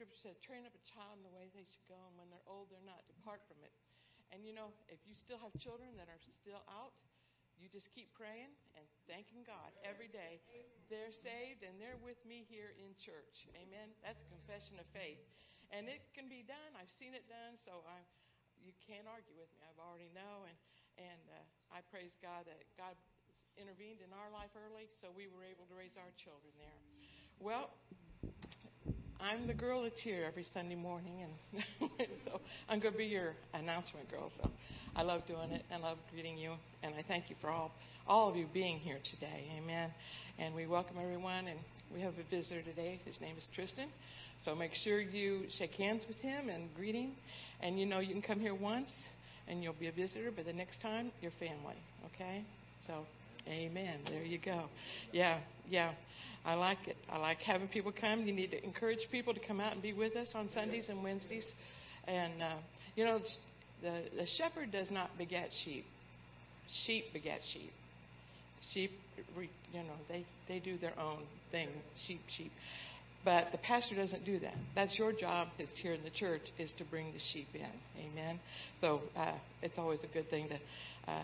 scripture says, train up a child in the way they should go, and when they're old, they're not. Depart from it. And you know, if you still have children that are still out, you just keep praying and thanking God every day. They're saved and they're with me here in church. Amen. That's a confession of faith. And it can be done. I've seen it done, so I, you can't argue with me. I've already know, and and uh, I praise God that God intervened in our life early, so we were able to raise our children there. Well, I'm the girl that's here every Sunday morning, and so I'm going to be your announcement girl. So I love doing it and I love greeting you, and I thank you for all all of you being here today. Amen. And we welcome everyone, and we have a visitor today. His name is Tristan. So make sure you shake hands with him and greet him. And you know you can come here once, and you'll be a visitor, but the next time you're family. Okay? So, Amen. There you go. Yeah, yeah. I like it. I like having people come. You need to encourage people to come out and be with us on Sundays and Wednesdays. And, uh, you know, the, the shepherd does not beget sheep, sheep beget sheep. Sheep, you know, they, they do their own thing, sheep, sheep. But the pastor doesn't do that. That's your job is here in the church is to bring the sheep in. Amen. So uh, it's always a good thing to uh,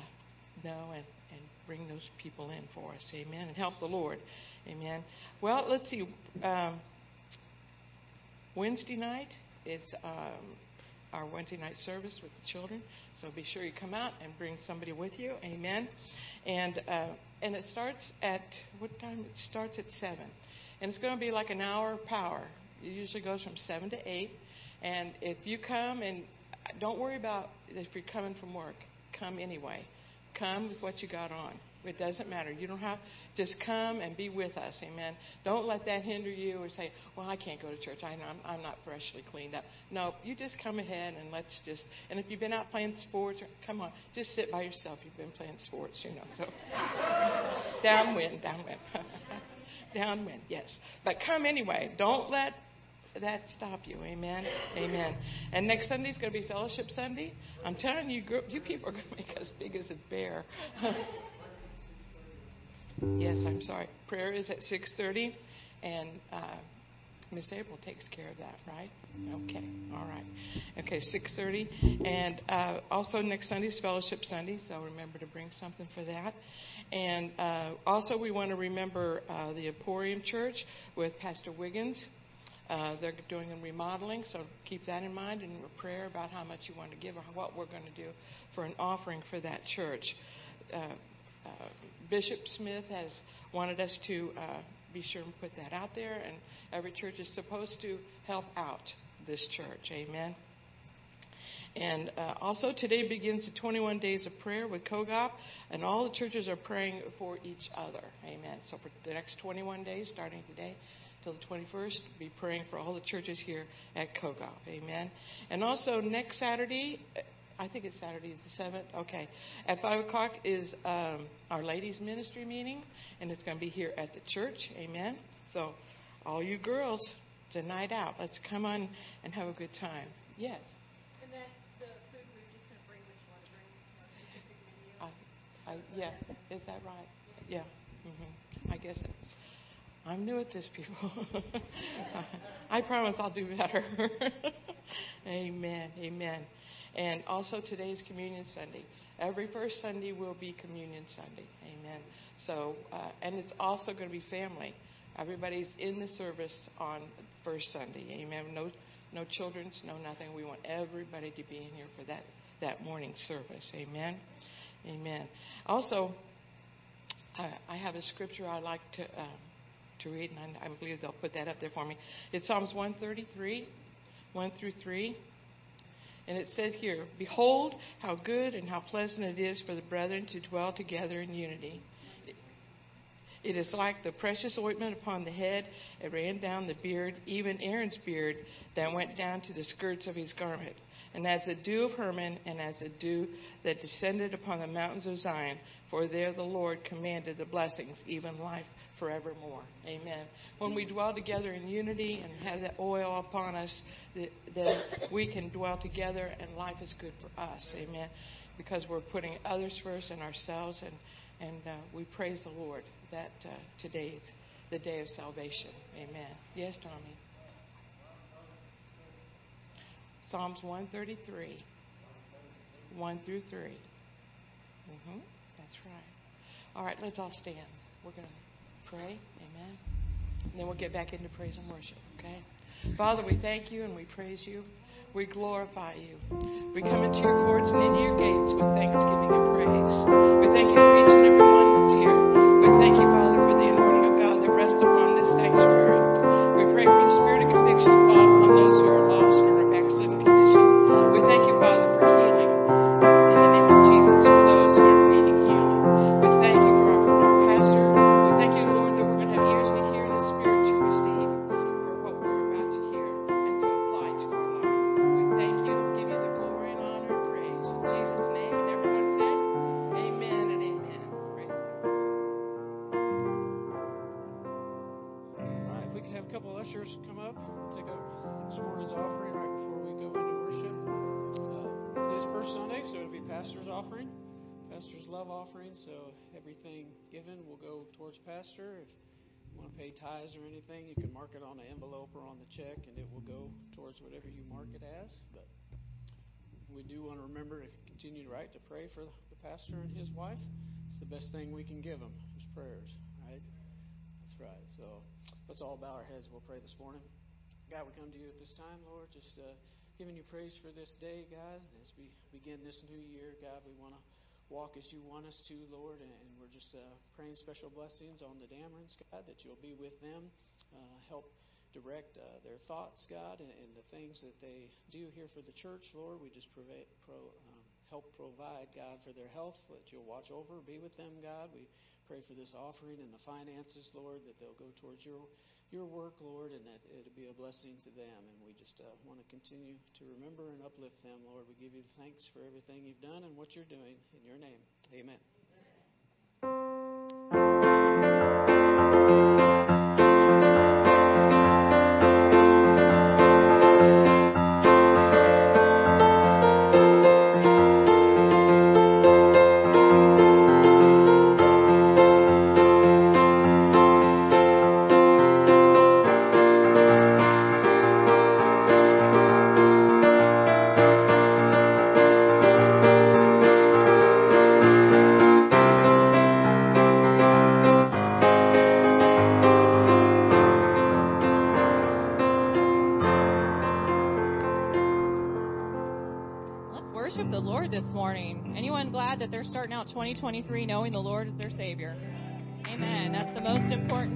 know and, and bring those people in for us. Amen. And help the Lord. Amen. Well, let's see. Um, Wednesday night is um, our Wednesday night service with the children. So be sure you come out and bring somebody with you. Amen. And uh, and it starts at what time? It starts at seven, and it's going to be like an hour power. It usually goes from seven to eight. And if you come and don't worry about if you're coming from work, come anyway. Come with what you got on. It doesn't matter. You don't have just come and be with us. Amen. Don't let that hinder you or say, "Well, I can't go to church. I'm, I'm not freshly cleaned up." No, you just come ahead and let's just. And if you've been out playing sports, come on, just sit by yourself. You've been playing sports, you know. So downwind, downwind, downwind. Yes, but come anyway. Don't let that stop you. Amen. Amen. And next Sunday is going to be Fellowship Sunday. I'm telling you, you people are going to make us big as a bear. yes, I'm sorry. Prayer is at 6:30, and uh, Miss April takes care of that, right? Okay. All right. Okay, 6:30, and uh, also next Sunday is Fellowship Sunday, so remember to bring something for that. And uh, also, we want to remember uh, the Emporium Church with Pastor Wiggins. Uh, they're doing a remodeling, so keep that in mind and a prayer about how much you want to give or what we're going to do for an offering for that church. Uh, Bishop Smith has wanted us to uh, be sure and put that out there, and every church is supposed to help out this church. Amen. And uh, also, today begins the 21 days of prayer with COGOP, and all the churches are praying for each other. Amen. So, for the next 21 days, starting today, till the 21st. Be praying for all the churches here at COGOP. Amen. And also next Saturday, I think it's Saturday the 7th. Okay. At 5 o'clock is um, our ladies' ministry meeting, and it's going to be here at the church. Amen. So, all you girls, it's a night out. Let's come on and have a good time. Yes. And that's the food we're just going to bring what you want to bring, I, I, yeah. Is that right? Yeah. Mm-hmm. I guess it's I'm new at this, people. I promise I'll do better. amen. Amen. And also today's Communion Sunday. Every first Sunday will be Communion Sunday. Amen. So, uh, and it's also going to be family. Everybody's in the service on first Sunday. Amen. No, no children's, no nothing. We want everybody to be in here for that that morning service. Amen. Amen. Also, I, I have a scripture I like to. Um, to read, and I, I believe they'll put that up there for me. It's Psalms 133, 1 through 3. And it says here, Behold, how good and how pleasant it is for the brethren to dwell together in unity. It is like the precious ointment upon the head. It ran down the beard, even Aaron's beard, that went down to the skirts of his garment. and as the dew of Hermon, and as the dew that descended upon the mountains of Zion. For there the Lord commanded the blessings, even life forevermore. Amen. When we dwell together in unity and have that oil upon us, then we can dwell together, and life is good for us. Amen. Because we're putting others first and ourselves, and and uh, we praise the Lord that uh, today is the day of salvation. Amen. Yes, Tommy. Psalms 133, 1 through 3. Mm-hmm. That's right. All right, let's all stand. We're going to pray. Amen. And then we'll get back into praise and worship, okay? Father, we thank you and we praise you. We glorify you. We come into your courts and into your gates with thanksgiving and praise. We thank you for each and every anything, you can mark it on an envelope or on the check, and it will go towards whatever you mark it as. But we do want to remember to continue to write to pray for the pastor and his wife. It's the best thing we can give them, is prayers, right? That's right. So let's all bow our heads. We'll pray this morning. God, we come to you at this time, Lord, just uh, giving you praise for this day, God. As we begin this new year, God, we want to walk as you want us to, Lord, and, we're just uh, praying special blessings on the Damerons, God, that you'll be with them, help direct uh, their thoughts, God, and, and, the things that they do here for the church, Lord. We just provide, pro, um, help provide, God, for their health, that you'll watch over, be with them, God. We pray for this offering and the finances, Lord, that they'll go towards your your work, Lord, and that it'll be a blessing to them. And we just uh, want to continue to remember and uplift them, Lord. We give you thanks for everything you've done and what you're doing. In your name, amen. Starting out 2023 knowing the Lord is their Savior? Amen. That's the most important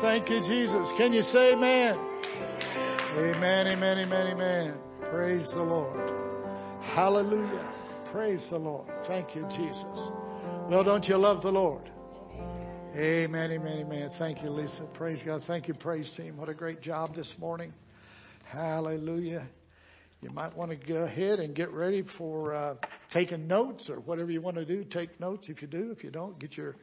Thank you, Jesus. Can you say amen? Amen, amen, amen, amen. Praise the Lord. Hallelujah. Praise the Lord. Thank you, Jesus. Well, don't you love the Lord? Amen, amen, amen. Thank you, Lisa. Praise God. Thank you, praise team. What a great job this morning. Hallelujah. You might want to go ahead and get ready for uh, taking notes or whatever you want to do. Take notes if you do. If you don't, get your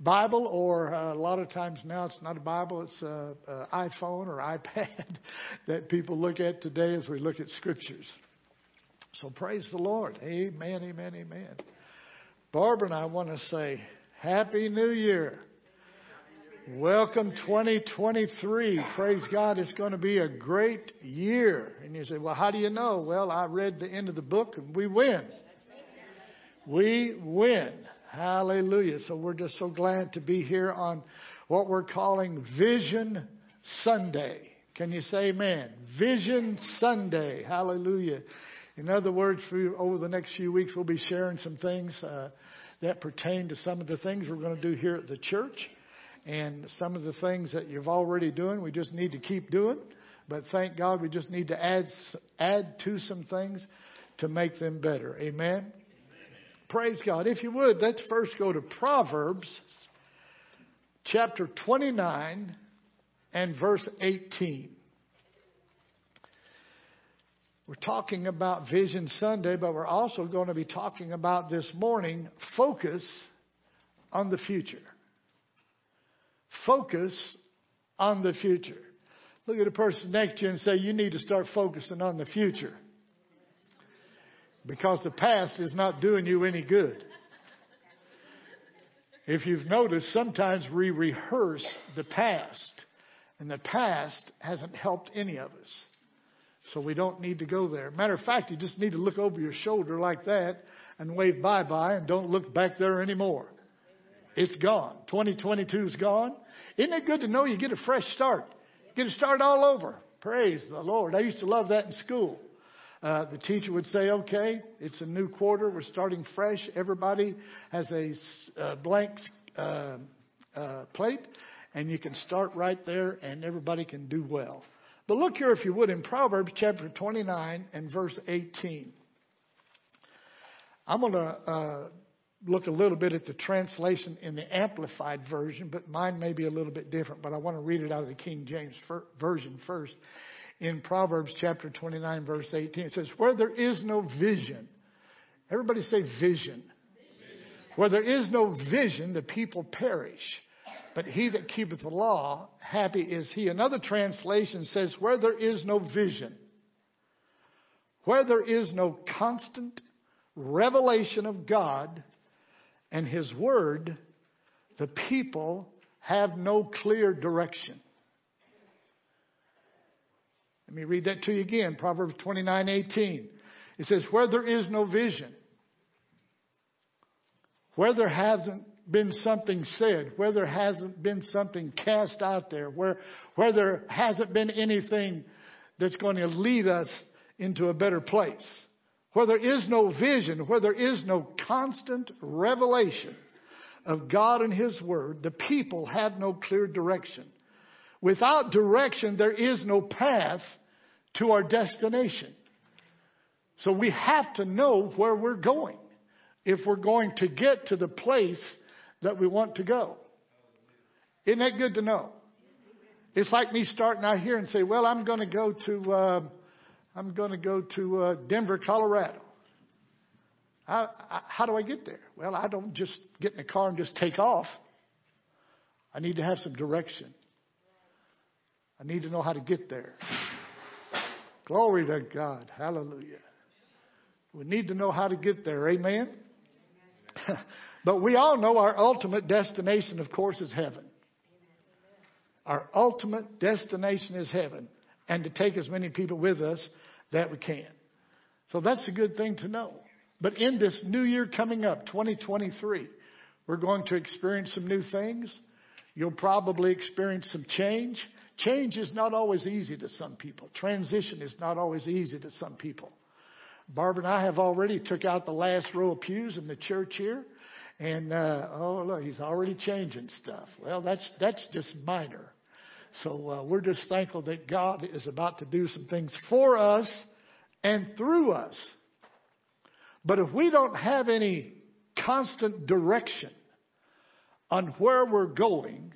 Bible, or uh, a lot of times now it's not a Bible, it's an iPhone or iPad that people look at today as we look at scriptures. So praise the Lord. Amen, amen, amen. Barbara and I want to say Happy New Year. Welcome 2023. Praise God. It's going to be a great year. And you say, well, how do you know? Well, I read the end of the book and we win. We win. Hallelujah. So we're just so glad to be here on what we're calling Vision Sunday. Can you say amen? Vision Sunday. Hallelujah. In other words, for, over the next few weeks, we'll be sharing some things uh, that pertain to some of the things we're going to do here at the church. And some of the things that you've already doing, we just need to keep doing. But thank God, we just need to add add to some things to make them better. Amen. Praise God. If you would, let's first go to Proverbs chapter 29 and verse 18. We're talking about Vision Sunday, but we're also going to be talking about this morning focus on the future. Focus on the future. Look at the person next to you and say, You need to start focusing on the future because the past is not doing you any good. If you've noticed, sometimes we rehearse the past, and the past hasn't helped any of us. So we don't need to go there. Matter of fact, you just need to look over your shoulder like that and wave bye bye and don't look back there anymore. It's gone. 2022 is gone. Isn't it good to know you get a fresh start? Get a start all over. Praise the Lord. I used to love that in school. Uh, the teacher would say, okay, it's a new quarter. We're starting fresh. Everybody has a uh, blank uh, uh, plate, and you can start right there, and everybody can do well. But look here, if you would, in Proverbs chapter 29 and verse 18. I'm going to uh, look a little bit at the translation in the Amplified Version, but mine may be a little bit different. But I want to read it out of the King James Version first in Proverbs chapter 29, verse 18. It says, Where there is no vision, everybody say vision. vision. Where there is no vision, the people perish. But he that keepeth the law, happy is he. Another translation says, Where there is no vision, where there is no constant revelation of God and his word, the people have no clear direction. Let me read that to you again. Proverbs 29 18. It says, Where there is no vision, where there hasn't been something said, where there hasn't been something cast out there, where, where there hasn't been anything that's going to lead us into a better place, where there is no vision, where there is no constant revelation of God and His Word, the people have no clear direction. Without direction, there is no path to our destination. So we have to know where we're going if we're going to get to the place that we want to go. Isn't that good to know? It's like me starting out here and say, "Well, I'm going to go to uh, I'm going to go to uh, Denver, Colorado." I, I, how do I get there? Well, I don't just get in a car and just take off. I need to have some direction. I need to know how to get there. Glory to God. Hallelujah. We need to know how to get there. Amen. but we all know our ultimate destination, of course, is heaven. Our ultimate destination is heaven, and to take as many people with us that we can. So that's a good thing to know. But in this new year coming up, 2023, we're going to experience some new things. You'll probably experience some change. Change is not always easy to some people. Transition is not always easy to some people. Barbara and I have already took out the last row of pews in the church here. And uh, oh look, he's already changing stuff. Well, that's that's just minor. So uh, we're just thankful that God is about to do some things for us and through us. But if we don't have any constant direction on where we're going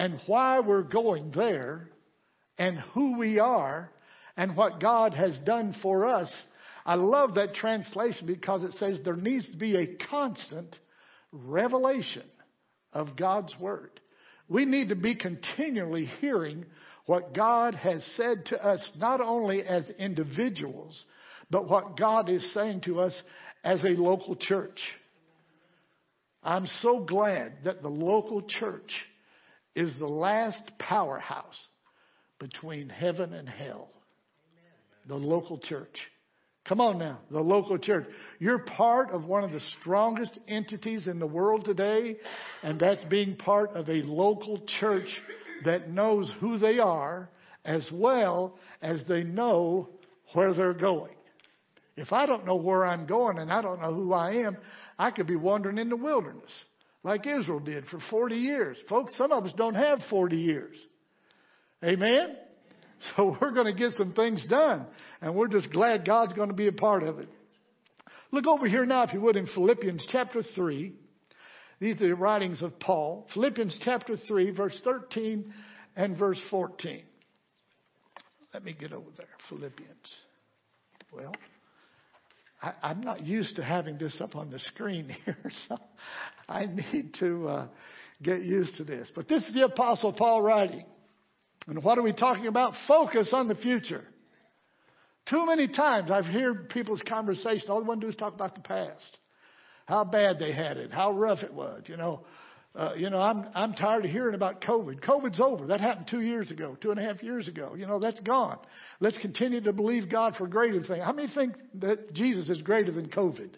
and why we're going there and who we are and what God has done for us, I love that translation because it says there needs to be a constant revelation of God's Word. We need to be continually hearing what God has said to us, not only as individuals, but what God is saying to us as a local church. I'm so glad that the local church is the last powerhouse between heaven and hell. The local church. Come on now, the local church. You're part of one of the strongest entities in the world today, and that's being part of a local church that knows who they are as well as they know where they're going. If I don't know where I'm going and I don't know who I am, I could be wandering in the wilderness like Israel did for 40 years. Folks, some of us don't have 40 years. Amen? So we're going to get some things done, and we're just glad God's going to be a part of it. Look over here now, if you would, in Philippians chapter 3. These are the writings of Paul. Philippians chapter 3, verse 13 and verse 14. Let me get over there. Philippians. Well, I, am not used to having this up on the screen here, so I need to uh, get used to this. But this is the Apostle Paul writing. And what are we talking about? Focus on the future. Too many times I've heard people's conversation, all they want to do is talk about the past. How bad they had it, how rough it was, you know. Uh, you know, I'm I'm tired of hearing about COVID. COVID's over. That happened two years ago, two and a half years ago. You know, that's gone. Let's continue to believe God for greater things. How many think that Jesus is greater than COVID?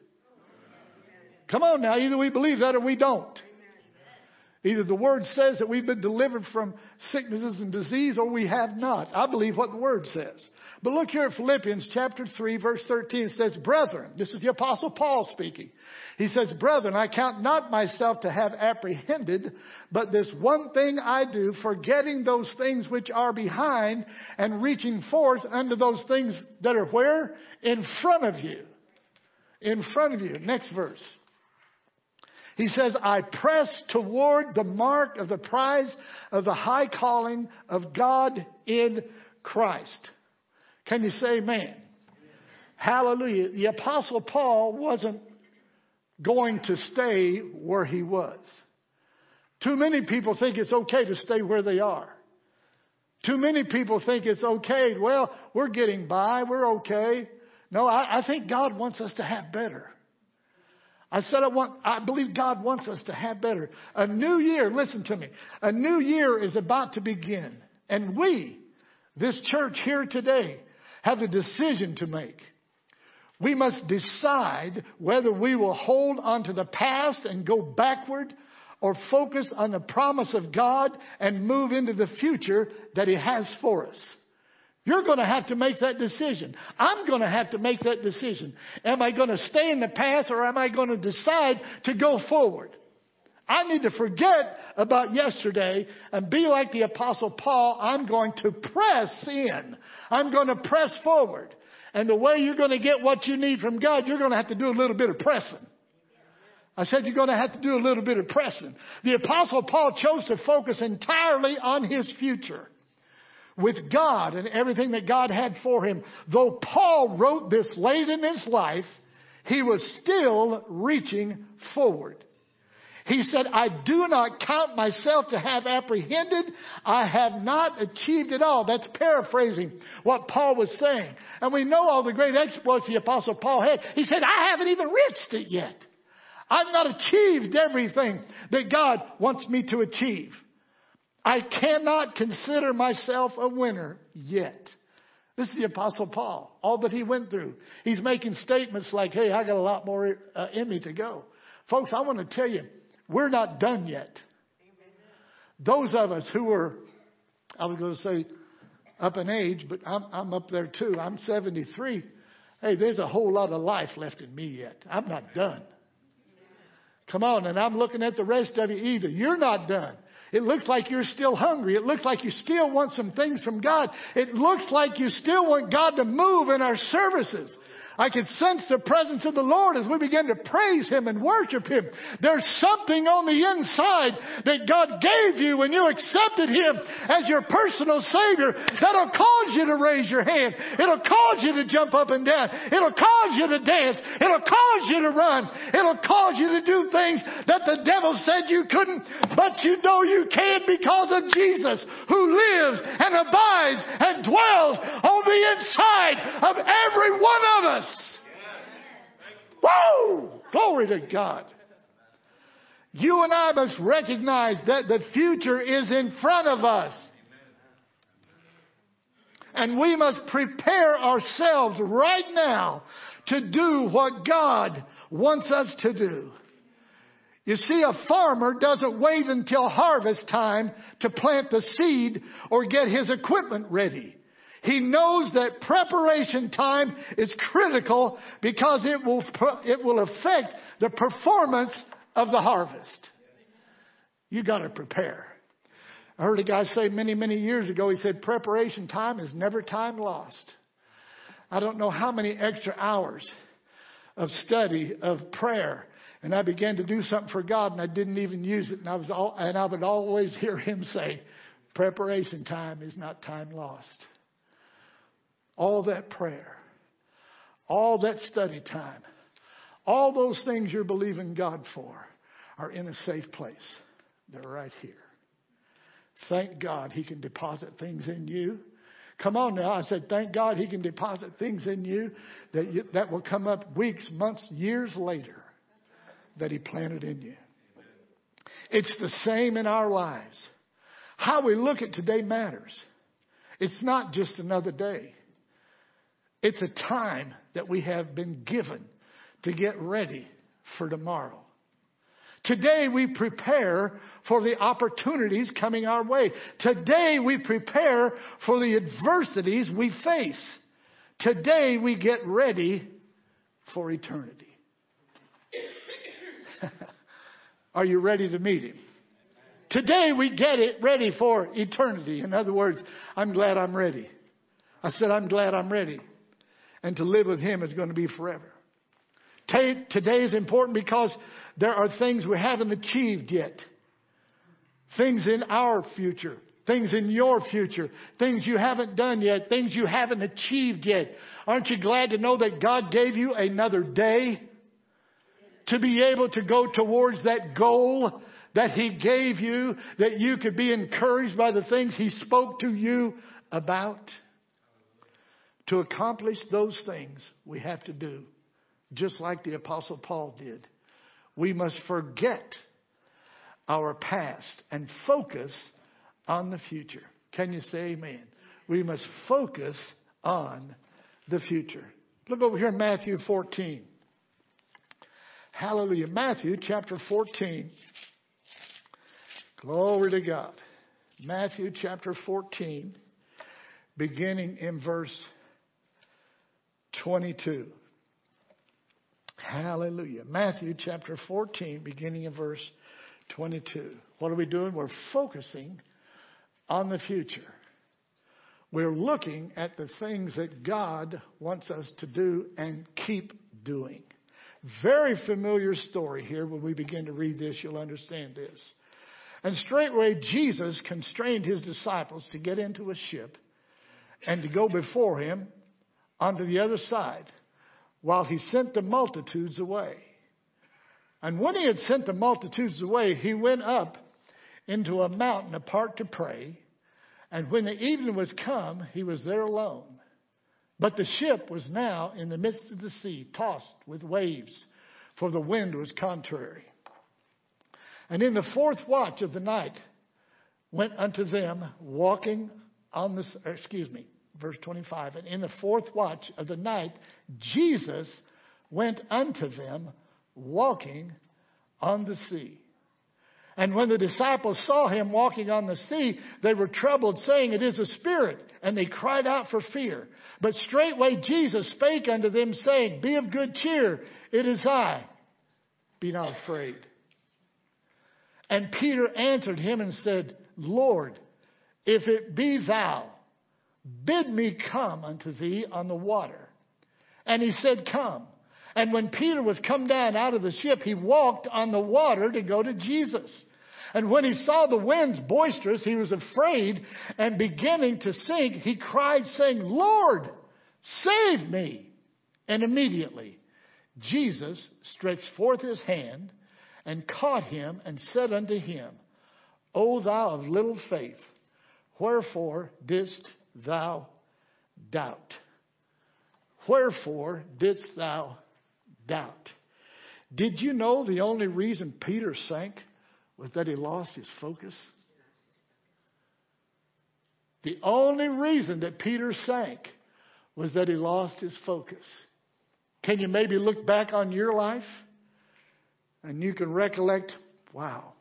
Come on now, either we believe that or we don't. Either the Word says that we've been delivered from sicknesses and disease or we have not. I believe what the Word says. But look here at Philippians chapter 3 verse 13. It says, Brethren, this is the apostle Paul speaking. He says, Brethren, I count not myself to have apprehended, but this one thing I do, forgetting those things which are behind and reaching forth unto those things that are where? In front of you. In front of you. Next verse. He says, I press toward the mark of the prize of the high calling of God in Christ. Can you say amen? Hallelujah. The apostle Paul wasn't going to stay where he was. Too many people think it's okay to stay where they are. Too many people think it's okay. Well, we're getting by. We're okay. No, I, I think God wants us to have better. I said I want, I believe God wants us to have better. A new year, listen to me. A new year is about to begin. And we, this church here today, have a decision to make. We must decide whether we will hold on to the past and go backward or focus on the promise of God and move into the future that He has for us. You're going to have to make that decision. I'm going to have to make that decision. Am I going to stay in the past or am I going to decide to go forward? I need to forget about yesterday and be like the apostle Paul. I'm going to press in. I'm going to press forward. And the way you're going to get what you need from God, you're going to have to do a little bit of pressing. I said you're going to have to do a little bit of pressing. The apostle Paul chose to focus entirely on his future with God and everything that God had for him. Though Paul wrote this late in his life, he was still reaching forward. He said, I do not count myself to have apprehended. I have not achieved it all. That's paraphrasing what Paul was saying. And we know all the great exploits the apostle Paul had. He said, I haven't even reached it yet. I've not achieved everything that God wants me to achieve. I cannot consider myself a winner yet. This is the apostle Paul, all that he went through. He's making statements like, hey, I got a lot more uh, in me to go. Folks, I want to tell you, we're not done yet. Those of us who are, I was going to say up in age, but I'm, I'm up there too. I'm 73. Hey, there's a whole lot of life left in me yet. I'm not done. Come on, and I'm looking at the rest of you either. You're not done. It looks like you're still hungry. It looks like you still want some things from God. It looks like you still want God to move in our services. I could sense the presence of the Lord as we begin to praise Him and worship Him. There's something on the inside that God gave you when you accepted Him as your personal Savior that'll cause you to raise your hand. It'll cause you to jump up and down. It'll cause you to dance. It'll cause you to run. It'll cause you to do things that the devil said you couldn't, but you know you can because of Jesus who lives and abides and dwells on the inside of every one of us. Whoa! Glory to God. You and I must recognize that the future is in front of us. And we must prepare ourselves right now to do what God wants us to do. You see, a farmer doesn't wait until harvest time to plant the seed or get his equipment ready. He knows that preparation time is critical because it will, it will affect the performance of the harvest. You gotta prepare. I heard a guy say many, many years ago, he said, preparation time is never time lost. I don't know how many extra hours of study, of prayer, and I began to do something for God and I didn't even use it. And I was all, and I would always hear him say, preparation time is not time lost all that prayer, all that study time, all those things you're believing God for are in a safe place. They're right here. Thank God He can deposit things in you. Come on now. I said, thank God He can deposit things in you that, you, that will come up weeks, months, years later that He planted in you. It's the same in our lives. How we look at today matters. It's not just another day. It's a time that we have been given to get ready for tomorrow. Today we prepare for the opportunities coming our way. Today we prepare for the adversities we face. Today we get ready for eternity. Are you ready to meet him? Today we get it ready for eternity. In other words, I'm glad I'm ready. I said, I'm glad I'm ready and to live with Him is going to be forever. Today is important because there are things we haven't achieved yet. Things in our future. Things in your future. Things you haven't done yet. Things you haven't achieved yet. Aren't you glad to know that God gave you another day to be able to go towards that goal that He gave you, that you could be encouraged by the things He spoke to you about? To accomplish those things, we have to do just like the Apostle Paul did. We must forget our past and focus on the future. Can you say amen? We must focus on the future. Look over here in Matthew 14. Hallelujah. Matthew chapter 14. Glory to God. Matthew chapter 14, beginning in verse 22. Hallelujah. Matthew chapter 14, beginning in verse 22. What are we doing? We're focusing on the future. We're looking at the things that God wants us to do and keep doing. Very familiar story here. When we begin to read this, you'll understand this. And straightway Jesus constrained his disciples to get into a ship and to go before him onto the other side while he sent the multitudes away. And when he had sent the multitudes away, he went up into a mountain apart to pray. And when the evening was come, he was there alone. But the ship was now in the midst of the sea, tossed with waves, for the wind was contrary. And in the fourth watch of the night went unto them walking on the, excuse me, verse 25. And in the fourth watch of the night, Jesus went unto them walking on the sea. And when the disciples saw him walking on the sea, they were troubled, saying, It is a spirit. And they cried out for fear. But straightway Jesus spake unto them, saying, Be of good cheer, it is I. Be not afraid. And Peter answered him and said, Lord, if it be thou, bid me come unto thee on the water. And he said, Come. And when Peter was come down out of the ship, he walked on the water to go to Jesus. And when he saw the winds boisterous, he was afraid and beginning to sink, he cried saying, Lord, save me. And immediately Jesus stretched forth his hand and caught him and said unto him, O thou of little faith, wherefore didst thou doubt? Wherefore didst thou doubt? Did you know the only reason Peter sank was that he lost his focus? The only reason that Peter sank was that he lost his focus. Can you maybe look back on your life and you can recollect, wow,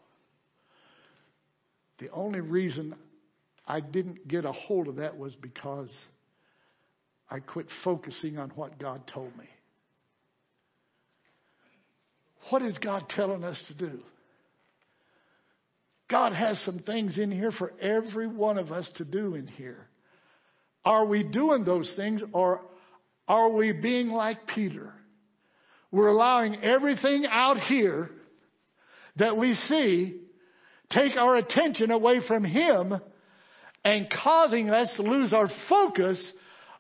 the only reason I didn't get a hold of that was because I quit focusing on what God told me. What is God telling us to do? God has some things in here for every one of us to do in here. Are we doing those things or are we being like Peter? We're allowing everything out here that we see take our attention away from Him and causing us to lose our focus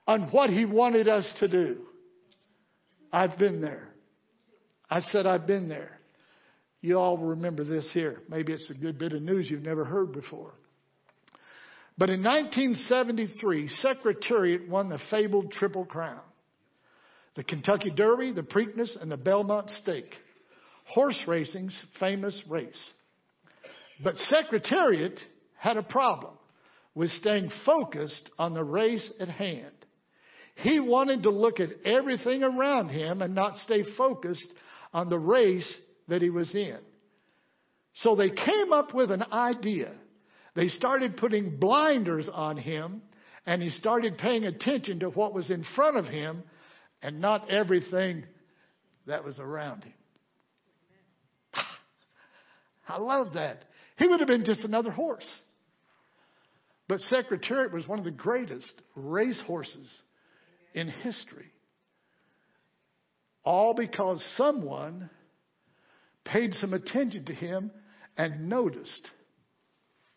on what He wanted us to do. I've been there. I said I've been there. You all remember this here. Maybe it's a good bit of news you've never heard before. But in 1973, Secretariat won the fabled Triple Crown the Kentucky Derby, the Preakness, and the Belmont Stake. Horse racing's famous race. But Secretariat had a problem with staying focused on the race at hand. He wanted to look at everything around him and not stay focused on the race that he was in. So they came up with an idea. They started putting blinders on him, and he started paying attention to what was in front of him and not everything that was around him. I love that. He would have been just another horse. But Secretariat was one of the greatest race horses in history. All because someone paid some attention to him and noticed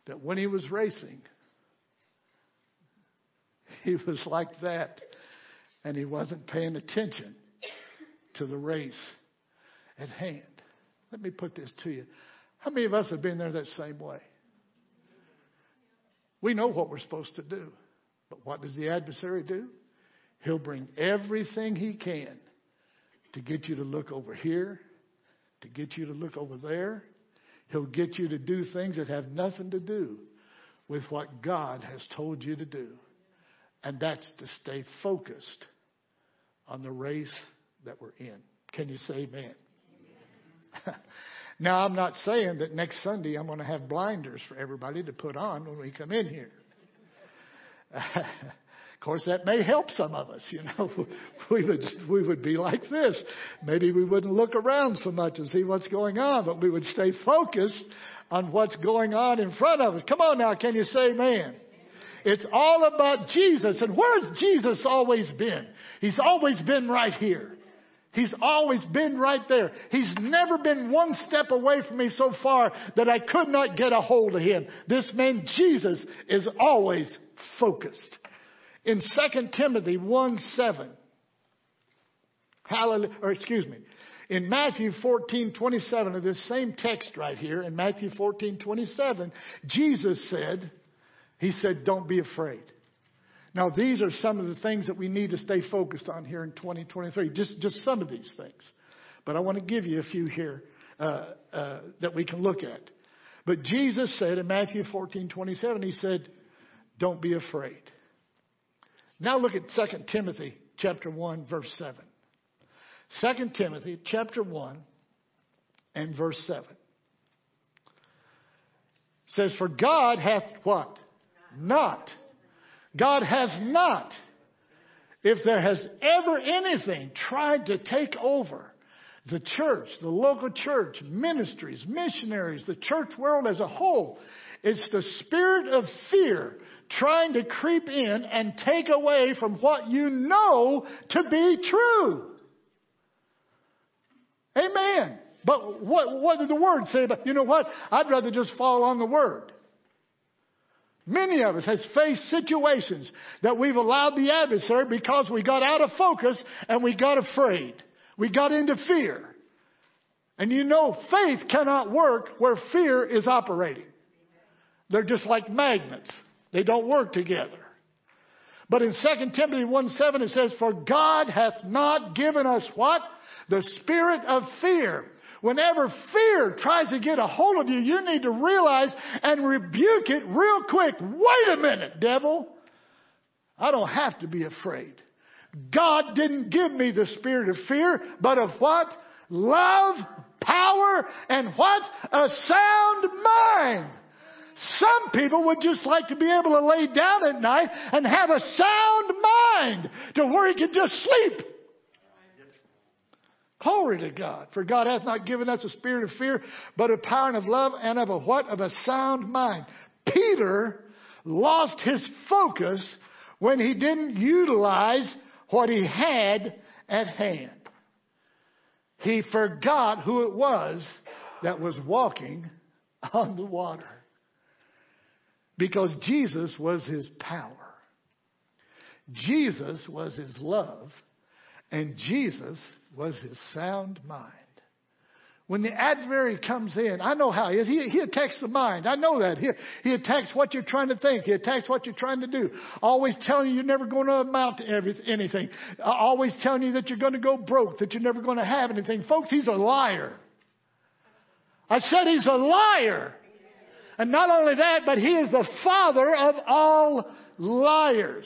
that when he was racing, he was like that and he wasn't paying attention to the race at hand. Let me put this to you. How many of us have been there that same way? We know what we're supposed to do. But what does the adversary do? He'll bring everything he can to get you to look over here, to get you to look over there. He'll get you to do things that have nothing to do with what God has told you to do. And that's to stay focused on the race that we're in. Can you say amen? now, I'm not saying that next Sunday I'm going to have blinders for everybody to put on when we come in here. Of course, that may help some of us. You know, we would we would be like this. Maybe we wouldn't look around so much and see what's going on, but we would stay focused on what's going on in front of us. Come on now, can you say amen? It's all about Jesus. And where's Jesus always been? He's always been right here. He's always been right there. He's never been one step away from me so far that I could not get a hold of him. This man, Jesus, is always focused. In 2 Timothy 1 7, Hallelujah. Or excuse me. In Matthew 14, 27 of this same text right here, in Matthew 14, 27, Jesus said, He said, don't be afraid. Now, these are some of the things that we need to stay focused on here in 2023. Just, just some of these things. But I want to give you a few here uh, uh, that we can look at. But Jesus said in Matthew 14, 27, He said, don't be afraid. Now look at 2 Timothy chapter 1, verse 7. 2 Timothy chapter 1 and verse 7 says, For God hath what? Not. God has not. If there has ever anything tried to take over the church, the local church, ministries, missionaries, the church world as a whole, it's the spirit of fear trying to creep in and take away from what you know to be true. Amen. But what, what did the Word say about, you know what? I'd rather just fall on the Word. Many of us has faced situations that we've allowed the adversary because we got out of focus and we got afraid. We got into fear. And you know faith cannot work where fear is operating. They're just like magnets. They don't work together. But in 2 Timothy 1 7 it says, For God hath not given us what? The spirit of fear. Whenever fear tries to get a hold of you, you need to realize and rebuke it real quick. Wait a minute, devil. I don't have to be afraid. God didn't give me the spirit of fear, but of what? Love, power, and what? A sound mind. Some people would just like to be able to lay down at night and have a sound mind to where he could just sleep. Glory to God. For God hath not given us a spirit of fear, but of power and of love and of a what? Of a sound mind. Peter lost his focus when he didn't utilize what he had at hand. He forgot who it was that was walking on the water. Because Jesus was his power. Jesus was his love. And Jesus was his sound mind. When the adversary comes in, I know how he is. He, he attacks the mind. I know that. He, he attacks what you're trying to think. He attacks what you're trying to do. Always telling you you're never going to amount to every, anything. Uh, always telling you that you're going to go broke, that you're never going to have anything. Folks, he's a liar. I said he's a liar. And not only that, but he is the father of all liars.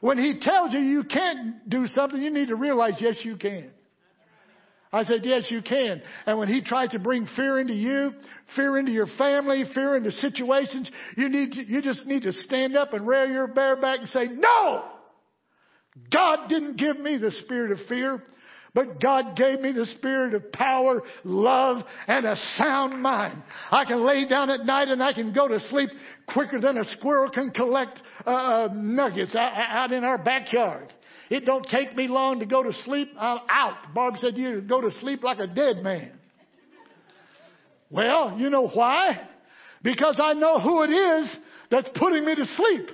When he tells you you can't do something, you need to realize, yes, you can. I said, yes, you can. And when he tries to bring fear into you, fear into your family, fear into situations, you need to, you just need to stand up and rear your bare back and say, no! God didn't give me the spirit of fear, but God gave me the spirit of power, love, and a sound mind. I can lay down at night and I can go to sleep quicker than a squirrel can collect uh, uh nuggets out in our backyard. It don't take me long to go to sleep. I'm out. Barb said you go to sleep like a dead man. Well, you know why? Because I know who it is that's putting me to sleep.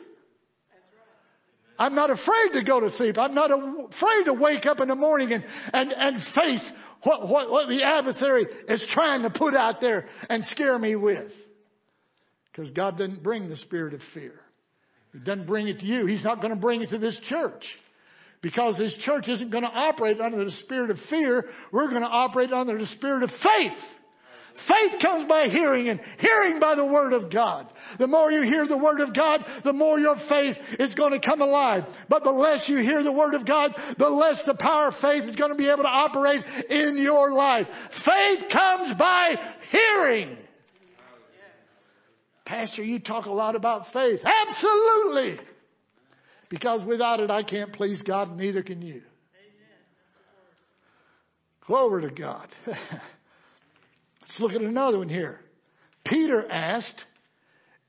I'm not afraid to go to sleep. I'm not afraid to wake up in the morning and, and, and face what, what, what the adversary is trying to put out there and scare me with. Because God didn't bring the spirit of fear. He doesn't bring it to you. He's not going to bring it to this church. Because this church isn't going to operate under the spirit of fear. We're going to operate under the spirit of faith. Faith comes by hearing and hearing by the Word of God. The more you hear the Word of God, the more your faith is going to come alive. But the less you hear the Word of God, the less the power of faith is going to be able to operate in your life. Faith comes by hearing. Pastor, you talk a lot about faith. Absolutely. Because without it, I can't please God, and neither can you. Glory to God. Let's look at another one here. Peter asked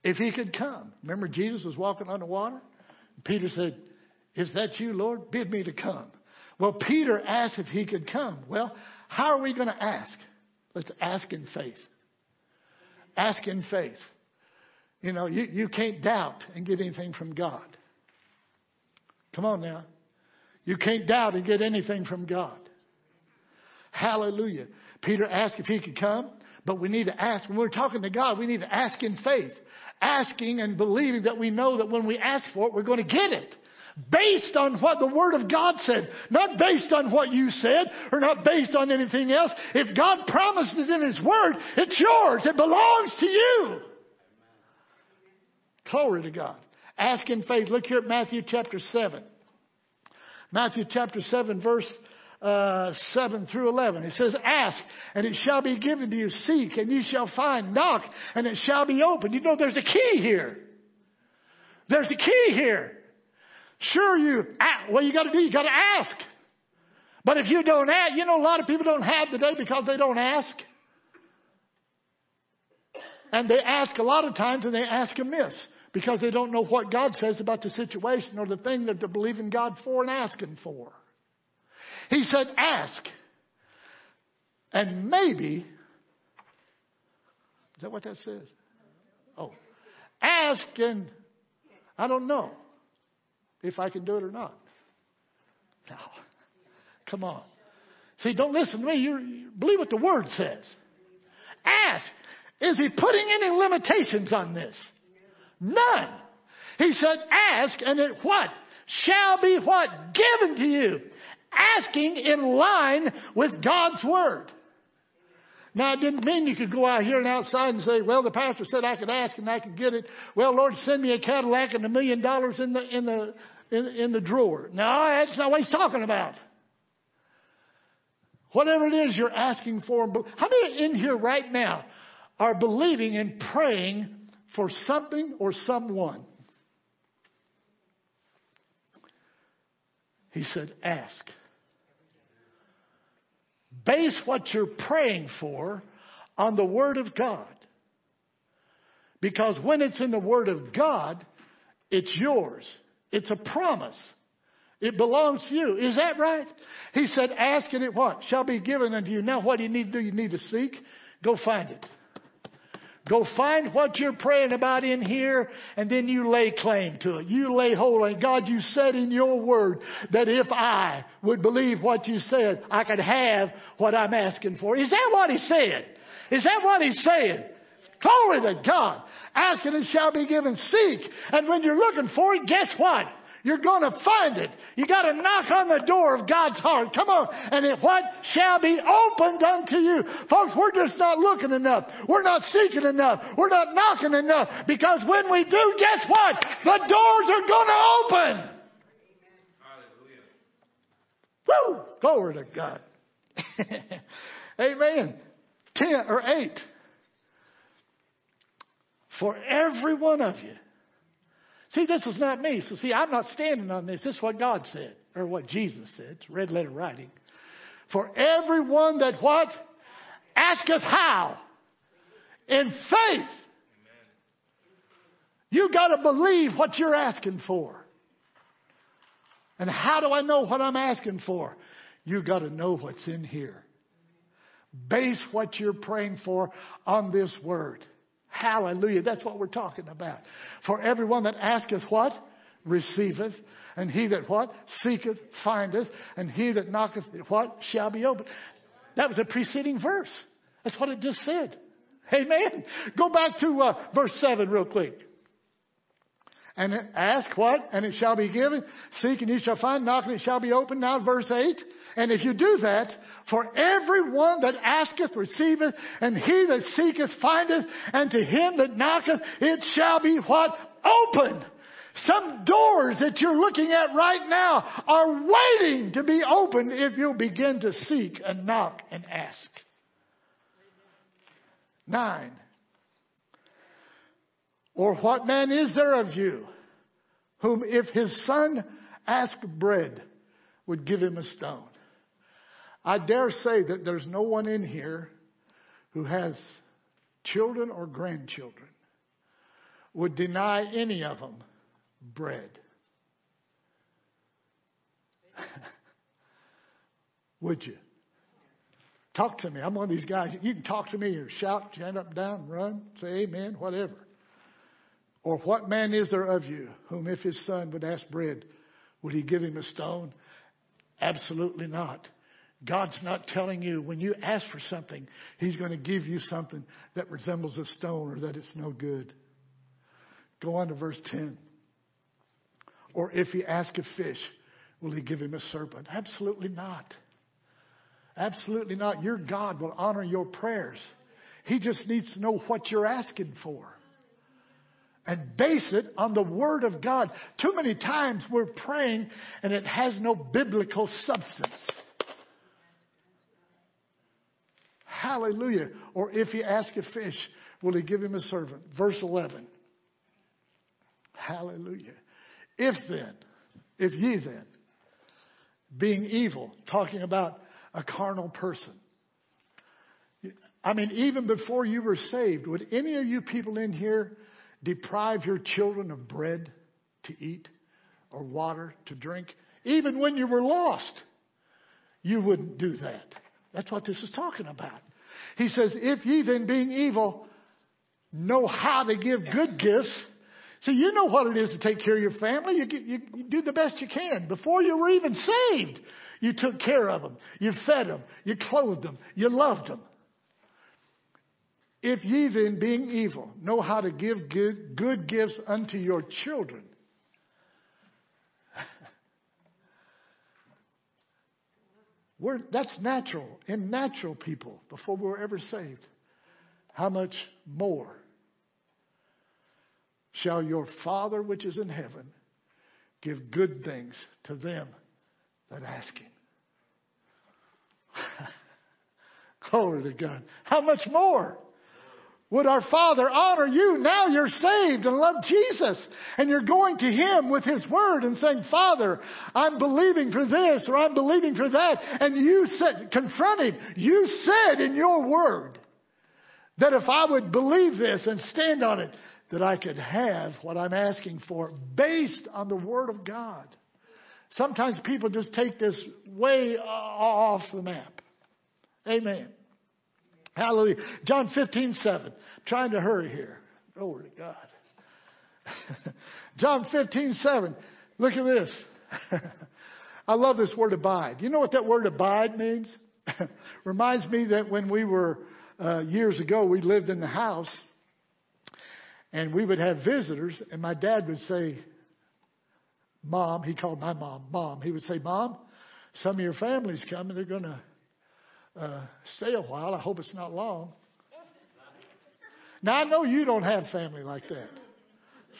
if he could come. Remember, Jesus was walking on the water? Peter said, Is that you, Lord? Bid me to come. Well, Peter asked if he could come. Well, how are we going to ask? Let's ask in faith. Ask in faith. You know, you, you can't doubt and get anything from God. Come on now. You can't doubt and get anything from God. Hallelujah. Peter asked if he could come, but we need to ask. When we're talking to God, we need to ask in faith. Asking and believing that we know that when we ask for it, we're going to get it. Based on what the Word of God said. Not based on what you said or not based on anything else. If God promised it in His Word, it's yours. It belongs to you. Glory to God. Ask in faith. Look here at Matthew chapter 7. Matthew chapter 7, verse uh, 7 through 11. It says, Ask, and it shall be given to you. Seek, and you shall find. Knock, and it shall be opened. You know, there's a key here. There's a key here. Sure, you, what you got to do, you got to ask. But if you don't ask, you know, a lot of people don't have today because they don't ask. And they ask a lot of times and they ask amiss because they don't know what God says about the situation or the thing that they're believing God for and asking for. He said, ask. And maybe, is that what that says? Oh, ask and I don't know if I can do it or not. No. Come on. See, don't listen to me. You, you believe what the Word says. Ask. Is he putting any limitations on this? None. He said, ask and it what? Shall be what? Given to you. Asking in line with God's Word. Now, it didn't mean you could go out here and outside and say, well, the pastor said I could ask and I could get it. Well, Lord, send me a Cadillac and a million dollars in the, in the, in, in the drawer. No, that's not what he's talking about. Whatever it is you're asking for. How many in here right now are believing and praying for something or someone? He said, ask. Base what you're praying for on the Word of God. Because when it's in the Word of God, it's yours. It's a promise. It belongs to you. Is that right? He said, ask and it what? Shall be given unto you. Now what do you need to do? You need to seek. Go find it. Go find what you're praying about in here and then you lay claim to it. You lay hold on it. God, you said in your word that if I would believe what you said, I could have what I'm asking for. Is that what he said? Is that what he's saying? Glory to God. Ask and it shall be given. Seek. And when you're looking for it, guess what? You're going to find it. You got to knock on the door of God's heart. Come on. And it what shall be opened unto you. Folks, we're just not looking enough. We're not seeking enough. We're not knocking enough. Because when we do, guess what? The doors are going to open. Hallelujah. Woo! Glory to God. Amen. Ten or eight. For every one of you See, this is not me. So, see, I'm not standing on this. This is what God said, or what Jesus said. It's red letter writing. For everyone that what? Asketh how? In faith. You got to believe what you're asking for. And how do I know what I'm asking for? You got to know what's in here. Base what you're praying for on this word. Hallelujah. That's what we're talking about. For everyone that asketh what? Receiveth. And he that what? Seeketh, findeth. And he that knocketh what? Shall be opened. That was a preceding verse. That's what it just said. Amen. Go back to uh, verse 7 real quick. And ask what? And it shall be given. Seek and you shall find. Knock and it shall be opened. Now verse 8. And if you do that, for everyone that asketh receiveth, and he that seeketh findeth, and to him that knocketh it shall be what? Open. Some doors that you're looking at right now are waiting to be opened if you'll begin to seek and knock and ask. Nine. Or what man is there of you whom if his son asked bread would give him a stone? I dare say that there's no one in here who has children or grandchildren would deny any of them bread. would you? Talk to me. I'm one of these guys. You can talk to me or shout, stand up, down, run, say amen, whatever. Or what man is there of you whom if his son would ask bread, would he give him a stone? Absolutely not. God's not telling you when you ask for something, He's going to give you something that resembles a stone or that it's no good. Go on to verse 10. Or if he ask a fish, will he give him a serpent? Absolutely not. Absolutely not. Your God will honor your prayers. He just needs to know what you're asking for. And base it on the Word of God. Too many times we're praying and it has no biblical substance. Hallelujah. Or if he ask a fish, will he give him a servant? Verse 11. Hallelujah. If then, if ye then, being evil, talking about a carnal person. I mean, even before you were saved, would any of you people in here deprive your children of bread to eat or water to drink? Even when you were lost, you wouldn't do that. That's what this is talking about. He says, If ye then, being evil, know how to give good gifts so you know what it is to take care of your family. You, you, you do the best you can. Before you were even saved, you took care of them. You fed them. You clothed them. You loved them. If ye then, being evil, know how to give good, good gifts unto your children, we're, that's natural in natural people before we were ever saved. How much more shall your Father which is in heaven give good things to them that ask him. Glory to God. How much more? Would our Father honor you? Now you're saved and love Jesus. And you're going to Him with His Word and saying, Father, I'm believing for this or I'm believing for that. And you said, confront Him. You said in your Word that if I would believe this and stand on it, that I could have what I'm asking for based on the Word of God. Sometimes people just take this way off the map. Amen. Hallelujah. John 15, 7. I'm trying to hurry here. Glory to God. John 15, 7. Look at this. I love this word abide. You know what that word abide means? Reminds me that when we were, uh, years ago, we lived in the house and we would have visitors, and my dad would say, Mom, he called my mom, Mom. He would say, Mom, some of your family's coming. They're going to uh, stay a while. I hope it's not long. Now, I know you don't have family like that.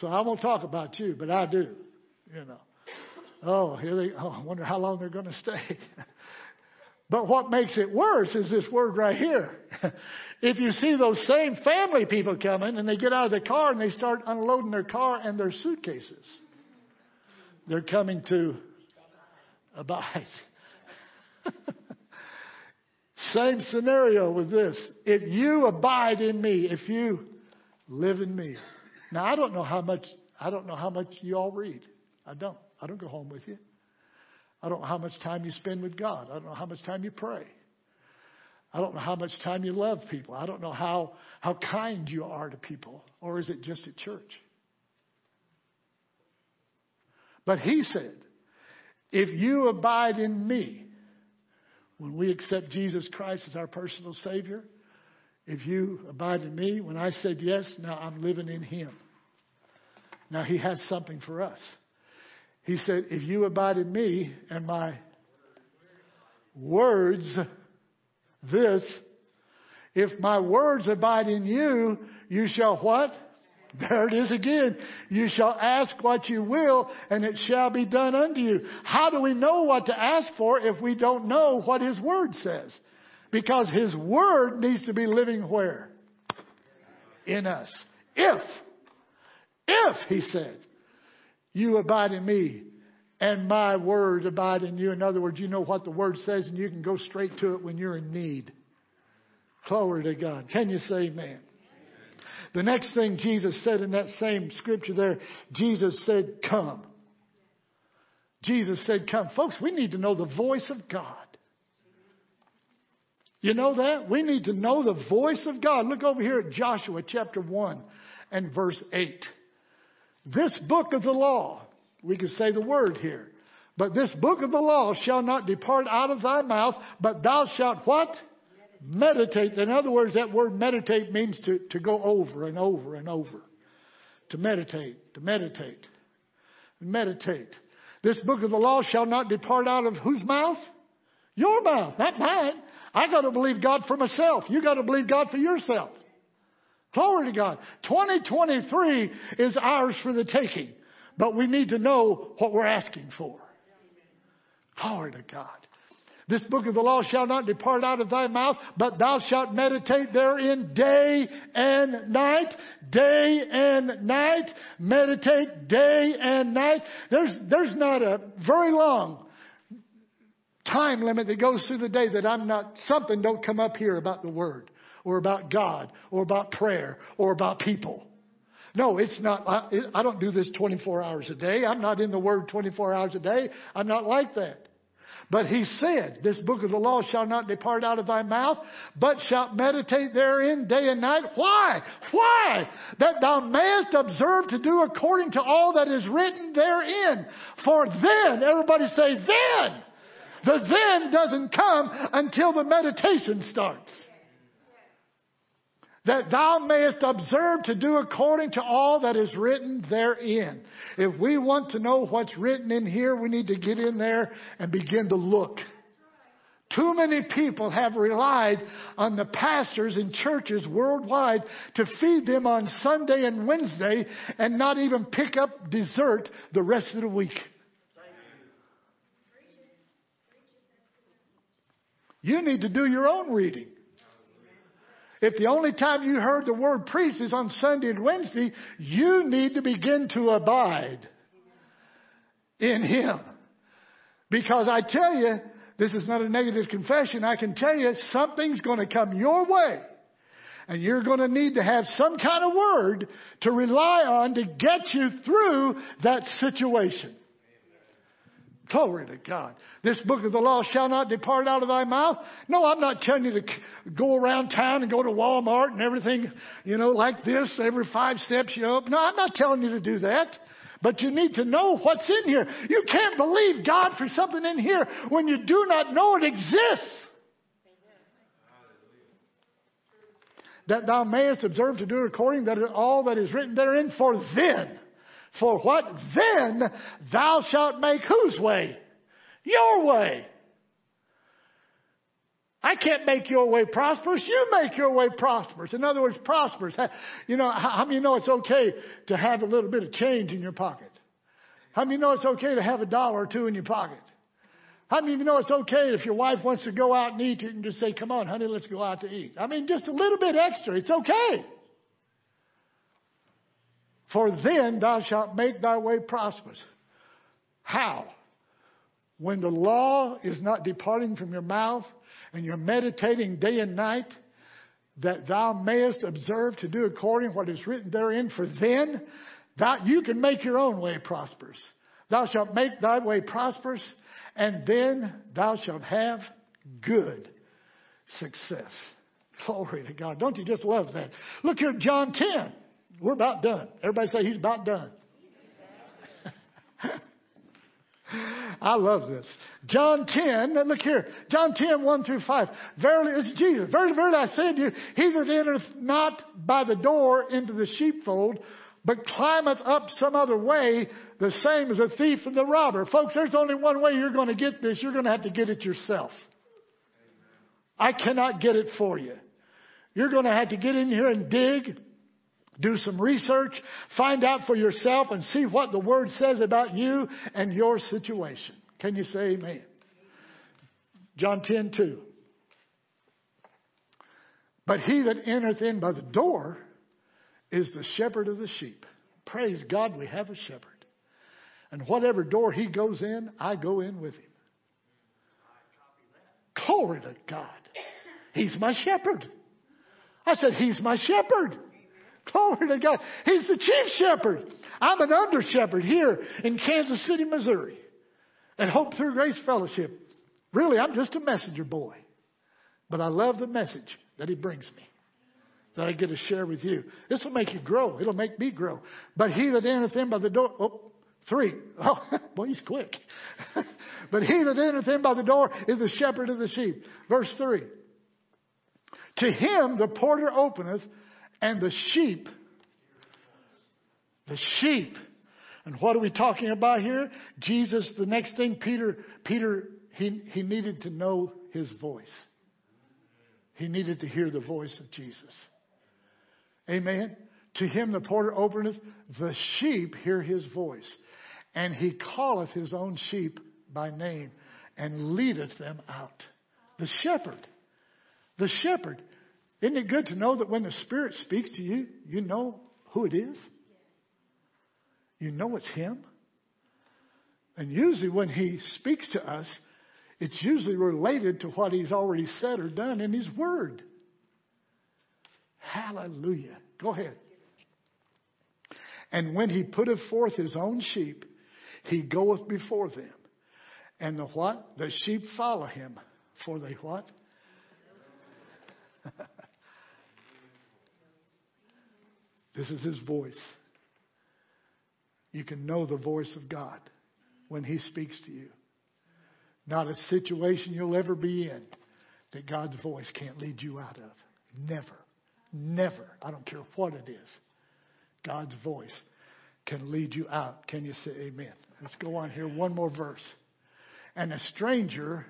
So I won't talk about you, but I do, you know. Oh, here they, oh, I wonder how long they're going to stay. But what makes it worse is this word right here. if you see those same family people coming and they get out of the car and they start unloading their car and their suitcases, they're coming to abide. same scenario with this. If you abide in me, if you live in me. Now I don't know how much I don't know how much you all read. I don't. I don't go home with you. I don't know how much time you spend with God. I don't know how much time you pray. I don't know how much time you love people. I don't know how, how kind you are to people. Or is it just at church? But he said, if you abide in me, when we accept Jesus Christ as our personal Savior, if you abide in me, when I said yes, now I'm living in him. Now he has something for us. He said, If you abide in me and my words, this, if my words abide in you, you shall what? There it is again. You shall ask what you will, and it shall be done unto you. How do we know what to ask for if we don't know what His Word says? Because His Word needs to be living where? In us. If, if, He said, you abide in me, and my Word abide in you. In other words, you know what the word says, and you can go straight to it when you're in need. Glory to God. Can you say amen? The next thing Jesus said in that same scripture there, Jesus said, Come. Jesus said, Come. Folks, we need to know the voice of God. You know that? We need to know the voice of God. Look over here at Joshua chapter 1 and verse 8. This book of the law, we could say the word here, But this book of the law shall not depart out of thy mouth, but thou shalt what? Meditate. In other words, that word meditate means to, to go over and over and over. To meditate, to meditate, meditate. This book of the law shall not depart out of whose mouth? Your mouth, not mine. I got to believe God for myself. You got to believe God for yourself. Glory to God. 2023 is ours for the taking, but we need to know what we're asking for. Glory to God. This book of the law shall not depart out of thy mouth, but thou shalt meditate therein day and night, day and night, meditate day and night. There's, there's not a very long time limit that goes through the day that I'm not, something don't come up here about the Word, or about God, or about prayer, or about people. No, it's not, I, I don't do this 24 hours a day. I'm not in the Word 24 hours a day. I'm not like that. But he said, This book of the law shall not depart out of thy mouth, but shalt meditate therein day and night. Why? Why? That thou mayest observe to do according to all that is written therein. For then, everybody say, then. The then doesn't come until the meditation starts that thou mayest observe to do according to all that is written therein. If we want to know what's written in here, we need to get in there and begin to look. Too many people have relied on the pastors in churches worldwide to feed them on Sunday and Wednesday and not even pick up dessert the rest of the week. You need to do your own reading. If the only time you heard the word preached is on Sunday and Wednesday, you need to begin to abide in Him. Because I tell you, this is not a negative confession. I can tell you something's going to come your way. And you're going to need to have some kind of word to rely on to get you through that situation. Glory to God. This book of the law shall not depart out of thy mouth. No, I'm not telling you to go around town and go to Walmart and everything, you know, like this every five steps you up. No, I'm not telling you to do that. But you need to know what's in here. You can't believe God for something in here when you do not know it exists. That thou mayest observe to do according to all that is written therein, for then for what then thou shalt make whose way? Your way. I can't make your way prosperous. You make your way prosperous. In other words, prosperous. You know, how many know it's okay to have a little bit of change in your pocket? How many know it's okay to have a dollar or two in your pocket? How many of you know it's okay if your wife wants to go out and eat, you can just say, come on, honey, let's go out to eat. I mean, just a little bit extra. It's okay. For then thou shalt make thy way prosperous. How? When the law is not departing from your mouth and you're meditating day and night, that thou mayest observe to do according what is written therein, for then thou, you can make your own way prosperous. Thou shalt make thy way prosperous, and then thou shalt have good success. Glory to God. Don't you just love that? Look here, John 10. We're about done. Everybody say he's about done. I love this. John 10, look here. John 10, 1 through 5. Verily, it's Jesus. Verily, verily, I say to you, he that entereth not by the door into the sheepfold, but climbeth up some other way, the same as a thief and the robber. Folks, there's only one way you're going to get this. You're going to have to get it yourself. I cannot get it for you. You're going to have to get in here and dig do some research, find out for yourself, and see what the Word says about you and your situation. Can you say amen? John 10 2. But he that entereth in by the door is the shepherd of the sheep. Praise God, we have a shepherd. And whatever door he goes in, I go in with him. Glory to God. He's my shepherd. I said, He's my shepherd. Glory to God. He's the chief shepherd. I'm an under shepherd here in Kansas City, Missouri at Hope Thru Grace Fellowship. Really, I'm just a messenger boy. But I love the message that he brings me that I get to share with you. This will make you grow. It'll make me grow. But he that entereth in by the door, oh, Three. Oh, boy, he's quick. but he that entereth in by the door is the shepherd of the sheep. Verse three. To him the porter openeth, and the sheep, the sheep. And what are we talking about here? Jesus, the next thing, Peter, Peter, he, he needed to know his voice. He needed to hear the voice of Jesus. Amen. To him the porter openeth, the sheep hear his voice. And he calleth his own sheep by name and leadeth them out. The shepherd. The shepherd. Isn't it good to know that when the Spirit speaks to you, you know who it is? You know it's Him. And usually when He speaks to us, it's usually related to what He's already said or done in His Word. Hallelujah. Go ahead. And when He putteth forth His own sheep, He goeth before them. And the what? The sheep follow Him. For they what? This is His voice. You can know the voice of God when He speaks to you. Not a situation you'll ever be in that God's voice can't lead you out of. Never. Never. I don't care what it is. God's voice can lead you out. Can you say amen? Let's go on here. One more verse. And a stranger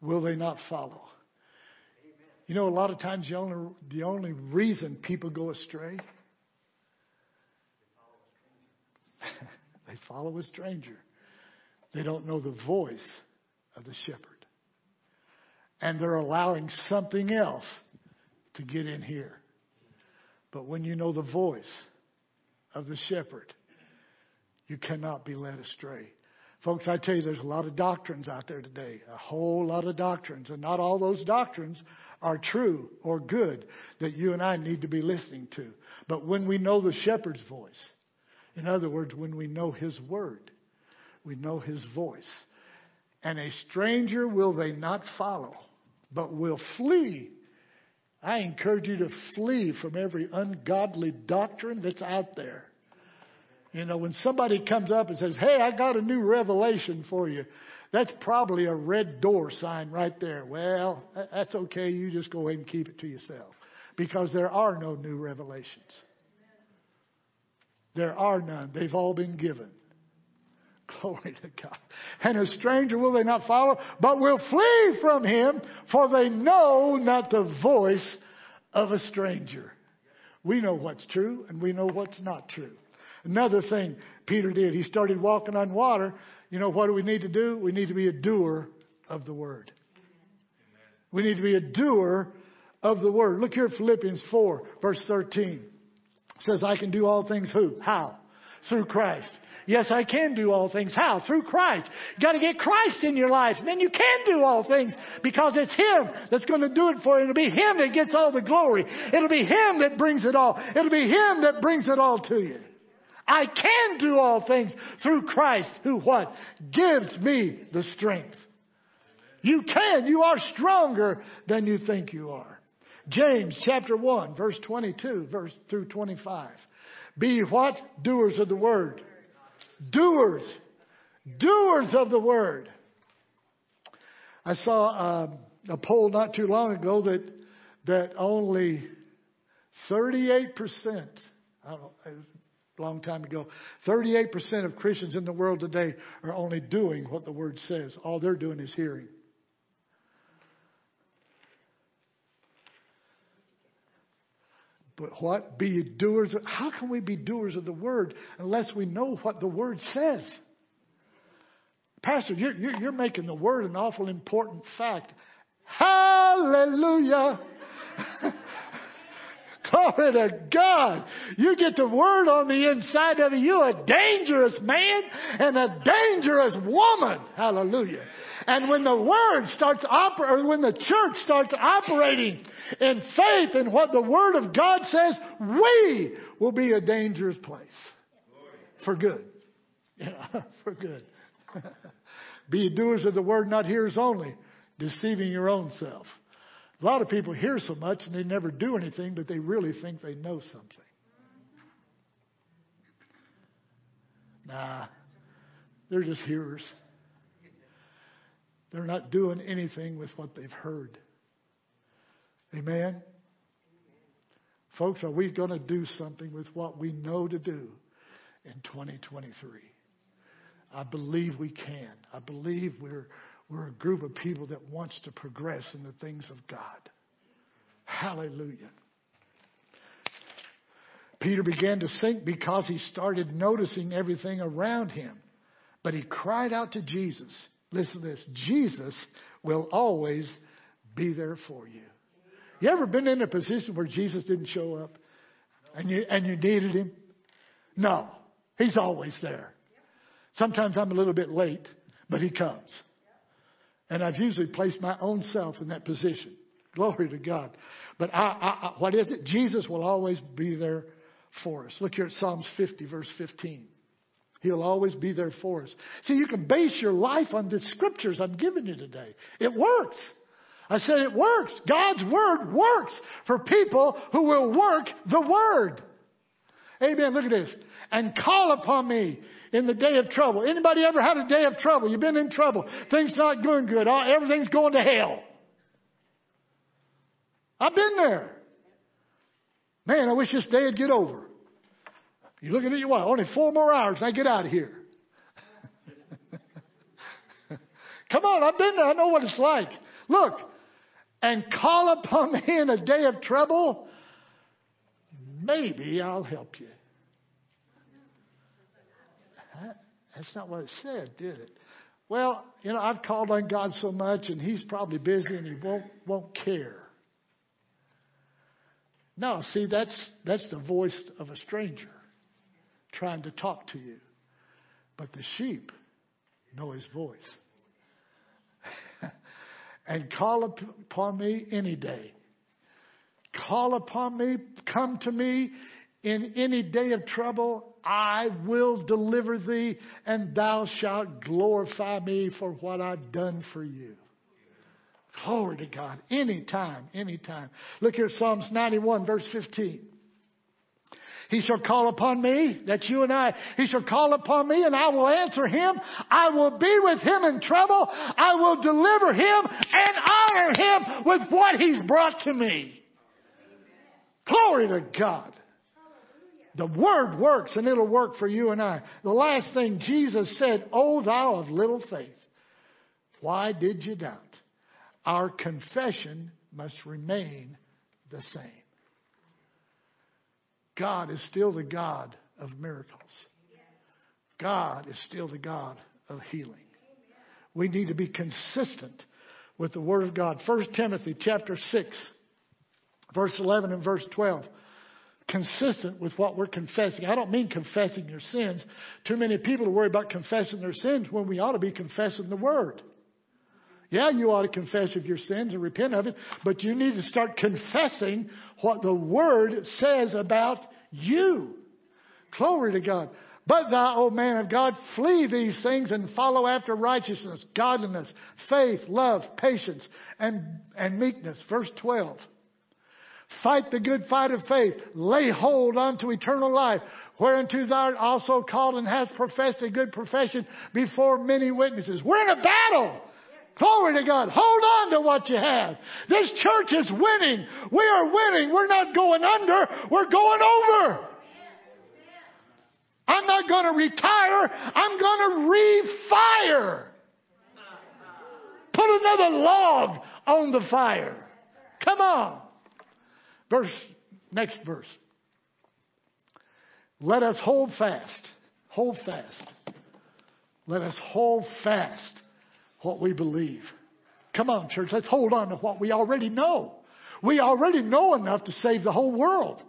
will they not follow? You know, a lot of times the only, the only reason people go astray They follow a stranger. They don't know the voice of the shepherd. And they're allowing something else to get in here. But when you know the voice of the shepherd, you cannot be led astray. Folks, I tell you, there's a lot of doctrines out there today, a whole lot of doctrines, and not all those doctrines are true or good that you and I need to be listening to. But when we know the shepherd's voice, in other words, when we know His Word, we know His voice. And a stranger will they not follow, but will flee. I encourage you to flee from every ungodly doctrine that's out there. You know, when somebody comes up and says, Hey, I got a new revelation for you, that's probably a red door sign right there. Well, that's okay. You just go ahead and keep it to yourself because there are no new revelations. There are none. They've all been given. Glory to God. And a stranger will they not follow, but will flee from him, for they know not the voice of a stranger. We know what's true and we know what's not true. Another thing Peter did, he started walking on water. You know what do we need to do? We need to be a doer of the word. We need to be a doer of the word. Look here at Philippians 4, verse 13 says, I can do all things who? How? Through Christ. Yes, I can do all things. How? Through Christ. You got to get Christ in your life. and Then you can do all things because it's Him that's going to do it for you. It'll be Him that gets all the glory. It'll be Him that brings it all. It'll be Him that brings it all to you. I can do all things through Christ who what? Gives me the strength. You can. You are stronger than you think you are. James chapter 1, verse 22, verse through 25. Be what? Doers of the word. Doers. Doers of the word. I saw uh, a poll not too long ago that that only 38 percent, I don't know, a long time ago, 38 percent of Christians in the world today are only doing what the word says. All they're doing is hearing. But what? Be doers. Of, how can we be doers of the word unless we know what the word says? Pastor, you're, you're, you're making the word an awful important fact. Hallelujah. Glory to God. You get the word on the inside of you. You're a dangerous man and a dangerous woman. Hallelujah. And when the word starts operating, when the church starts operating in faith in what the word of God says, we will be a dangerous place. For good. Yeah, for good. be doers of the word, not hearers only, deceiving your own self. A lot of people hear so much and they never do anything, but they really think they know something. Nah, They're just hearers. They're not doing anything with what they've heard. Amen? Folks, are we going to do something with what we know to do in 2023? I believe we can. I believe we're, we're a group of people that wants to progress in the things of God. Hallelujah. Peter began to sink because he started noticing everything around him. But he cried out to Jesus. Listen to this Jesus will always be there for you. You ever been in a position where Jesus didn't show up and you, and you needed him? No, he's always there. Sometimes I'm a little bit late, but he comes. And I've usually placed my own self in that position. Glory to God. But I, I, I, what is it? Jesus will always be there for us. Look here at Psalms 50, verse 15. He'll always be there for us. See, you can base your life on the scriptures I'm giving you today. It works. I said it works. God's word works for people who will work the word. Amen. Look at this. And call upon me in the day of trouble. Anybody ever had a day of trouble? You've been in trouble. Things not going good. Everything's going to hell. I've been there. Man, I wish this day would get over. You're looking at your watch. Only four more hours and I get out of here. Come on, I've been there. I know what it's like. Look, and call upon me in a day of trouble. Maybe I'll help you. That's not what it said, did it? Well, you know, I've called on God so much and he's probably busy and he won't won't care. No, see, that's that's the voice of a stranger trying to talk to you. But the sheep know his voice. and call upon me any day. Call upon me, come to me in any day of trouble. I will deliver thee, and thou shalt glorify me for what I've done for you. Glory to God. Anytime, anytime. Look here, Psalms 91, verse 15. He shall call upon me, that's you and I. He shall call upon me and I will answer him. I will be with him in trouble. I will deliver him and honor him with what he's brought to me. Glory to God. The word works and it'll work for you and I. The last thing Jesus said, Oh, thou of little faith, why did you doubt? Our confession must remain the same. God is still the God of miracles. God is still the God of healing. We need to be consistent with the Word of God. 1 Timothy chapter 6, verse 11 and verse 12. Consistent with what we're confessing. I don't mean confessing your sins. Too many people worried about confessing their sins when we ought to be confessing the Word. Yeah, you ought to confess of your sins and repent of it, but you need to start confessing what the Word says about you. Glory to God. But thou, O man of God, flee these things and follow after righteousness, godliness, faith, love, patience, and, and meekness. Verse 12. Fight the good fight of faith. Lay hold unto eternal life, whereunto thou art also called and hast professed a good profession before many witnesses. We're in a battle. Glory to God. Hold on to what you have. This church is winning. We are winning. We're not going under. We're going over. I'm not going to retire. I'm going to refire. Put another log on the fire. Come on. Verse, next verse. Let us hold fast. Hold fast. Let us hold fast what we believe. Come on, church, let's hold on to what we already know. We already know enough to save the whole world.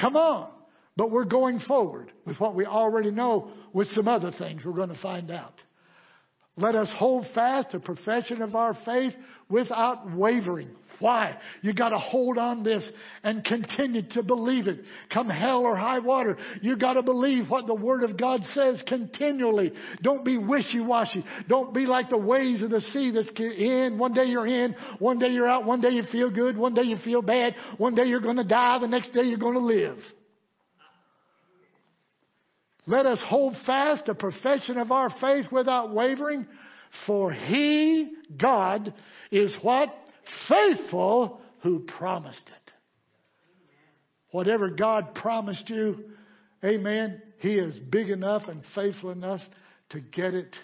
Come on. But we're going forward with what we already know with some other things we're going to find out. Let us hold fast the profession of our faith without wavering. Why? You got to hold on this and continue to believe it. Come hell or high water, you got to believe what the Word of God says continually. Don't be wishy-washy. Don't be like the waves of the sea that's in. One day you're in, one day you're out, one day you feel good, one day you feel bad, one day you're going to die, the next day you're going to live. Let us hold fast the profession of our faith without wavering, for He, God, is what? Faithful who promised it. Whatever God promised you, amen, He is big enough and faithful enough to get it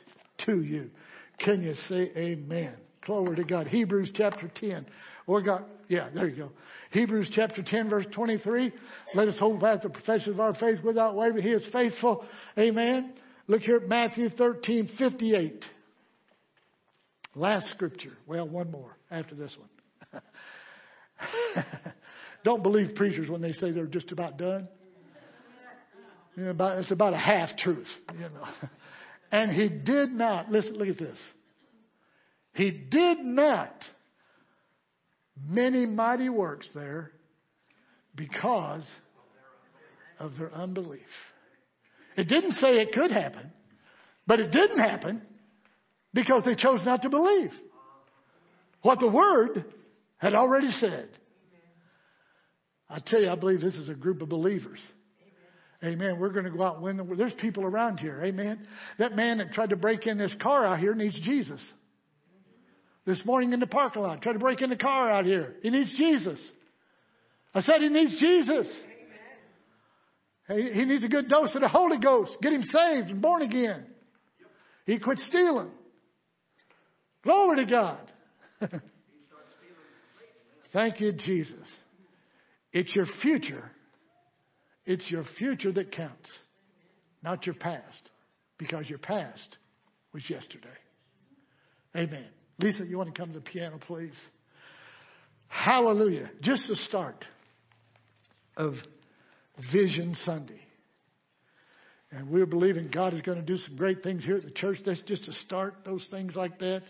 to you. Can you say amen? Glory to God. Hebrews chapter 10. We got, yeah, there you go. Hebrews chapter 10 verse 23. Let us hold fast the profession of our faith without wavering. He is faithful. Amen. Look here at Matthew 13, 58. Last scripture. Well, one more after this one. Don't believe preachers when they say they're just about done. You know, about, it's about a half truth, you know. And he did not, listen, look at this. He did not many mighty works there because of their unbelief. It didn't say it could happen, but it didn't happen because they chose not to believe what the Word had already said. I tell you, I believe this is a group of believers. Amen. We're going to go out and win the world. There's people around here. Amen. That man that tried to break in this car out here needs Jesus. This morning in the parking lot, tried to break in the car out here. He needs Jesus. I said he needs Jesus. He needs a good dose of the Holy Ghost. Get him saved and born again. He quit stealing. Glory to God. Thank you, Jesus. It's your future. It's your future that counts, not your past, because your past was yesterday. Amen. Lisa, you want to come to the piano, please? Hallelujah. Just the start of Vision Sunday. And we're believing God is going to do some great things here at the church. That's just to start those things like that.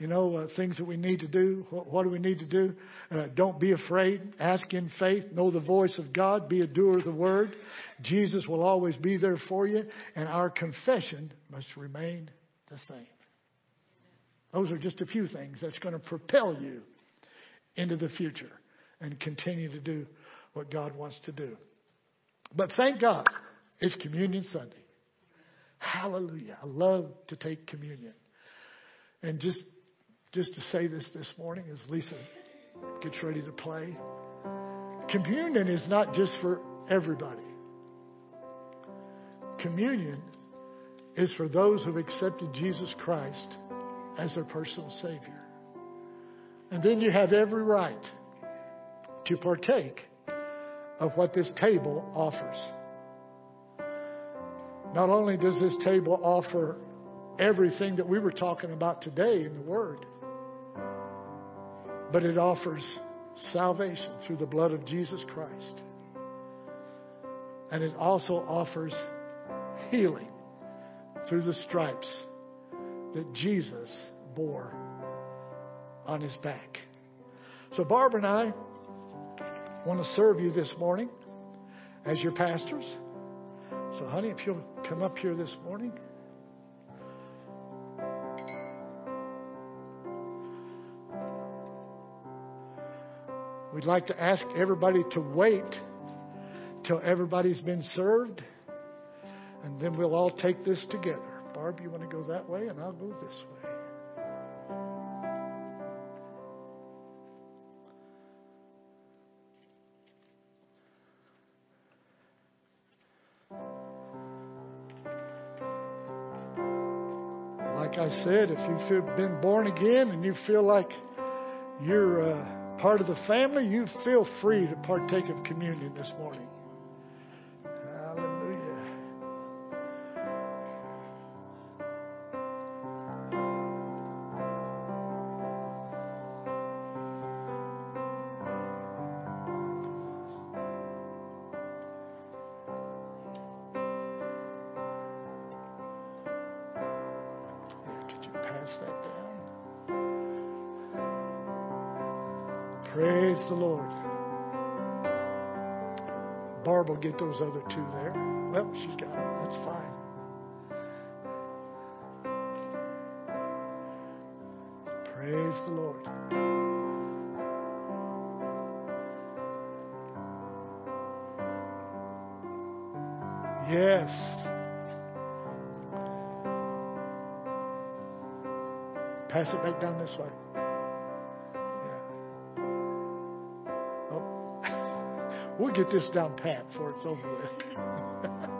You know, uh, things that we need to do. What, what do we need to do? Uh, don't be afraid. Ask in faith. Know the voice of God. Be a doer of the word. Jesus will always be there for you. And our confession must remain the same. Those are just a few things that's going to propel you into the future and continue to do what God wants to do. But thank God, it's Communion Sunday. Hallelujah. I love to take communion. And just just to say this this morning as Lisa gets ready to play, communion is not just for everybody. Communion is for those who've accepted Jesus Christ as their personal Savior. And then you have every right to partake of what this table offers. Not only does this table offer everything that we were talking about today in the Word, but it offers salvation through the blood of Jesus Christ. And it also offers healing through the stripes that Jesus bore on his back. So, Barbara and I want to serve you this morning as your pastors. So, honey, if you'll come up here this morning. We'd like to ask everybody to wait till everybody's been served, and then we'll all take this together. Barb, you want to go that way, and I'll go this way. Like I said, if you've been born again and you feel like you're uh, part of the family, you feel free to partake of communion this morning. get those other two there. Well, she's got them. That's fine. Praise the Lord. Yes. Pass it back down this way. Get this down pat before it's over with.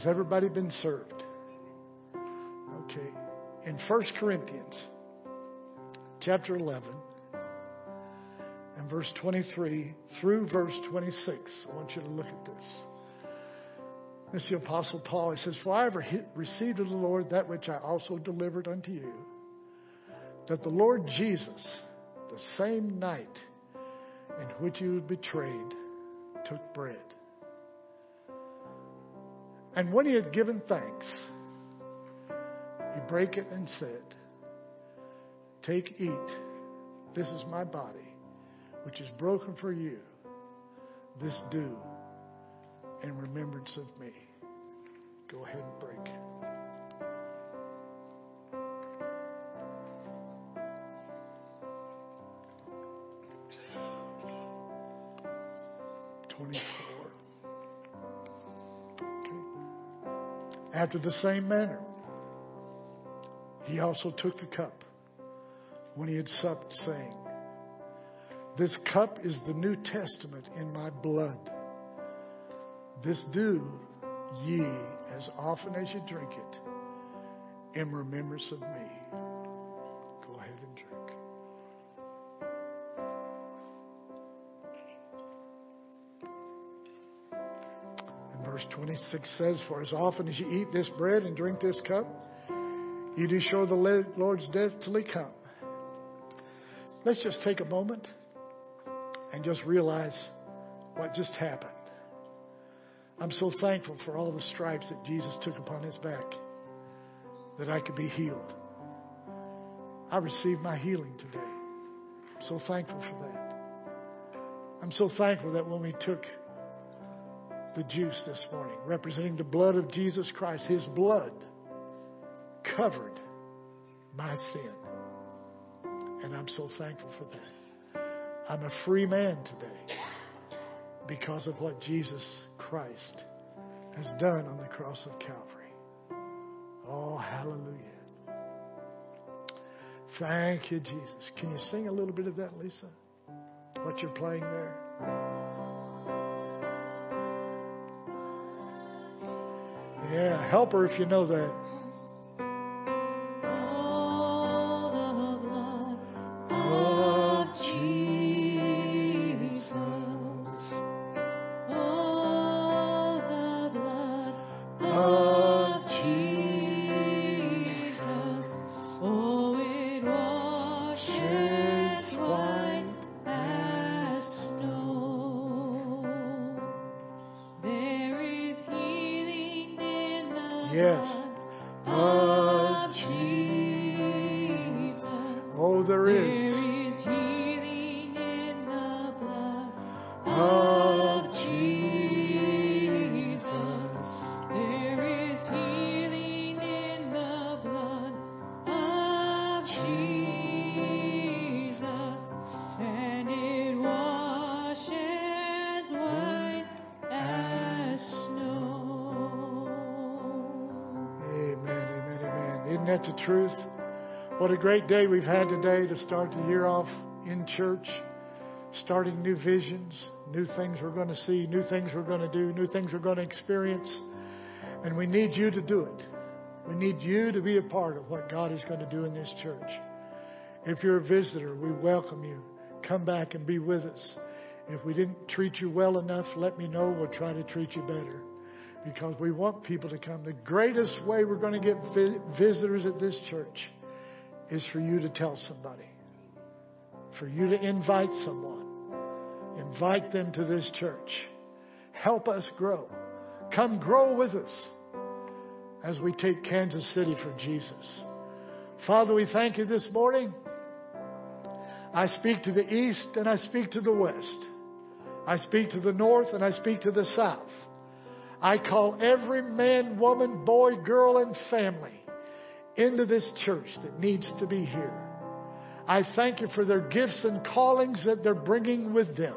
Has everybody been served? Okay. In 1 Corinthians chapter 11 and verse 23 through verse 26, I want you to look at this. This is the Apostle Paul. He says, For I have received of the Lord that which I also delivered unto you, that the Lord Jesus, the same night in which he was betrayed, took bread. And when he had given thanks, he brake it and said, Take, eat. This is my body, which is broken for you. This do in remembrance of me. Go ahead and break. Twenty-four. After the same manner, he also took the cup when he had supped, saying, This cup is the New Testament in my blood. This do ye as often as you drink it in remembrance of me. says, For as often as you eat this bread and drink this cup, you do show the Lord's death till he come. Let's just take a moment and just realize what just happened. I'm so thankful for all the stripes that Jesus took upon his back that I could be healed. I received my healing today. I'm so thankful for that. I'm so thankful that when we took the juice this morning, representing the blood of Jesus Christ, his blood covered my sin. And I'm so thankful for that. I'm a free man today because of what Jesus Christ has done on the cross of Calvary. Oh, hallelujah. Thank you, Jesus. Can you sing a little bit of that, Lisa? What you're playing there? Yeah, help her if you know that. Yes. The truth? What a great day we've had today to start the year off in church, starting new visions, new things we're going to see, new things we're going to do, new things we're going to experience. And we need you to do it. We need you to be a part of what God is going to do in this church. If you're a visitor, we welcome you. Come back and be with us. If we didn't treat you well enough, let me know. We'll try to treat you better because we want people to come. The greatest way we're going to get vi- visitors at this church is for you to tell somebody, for you to invite someone, invite them to this church. Help us grow. Come grow with us as we take Kansas City for Jesus. Father, we thank you this morning. I speak to the east and I speak to the west. I speak to the north and I speak to the south. I call every man, woman, boy, girl, and family into this church that needs to be here. I thank you for their gifts and callings that they're bringing with them.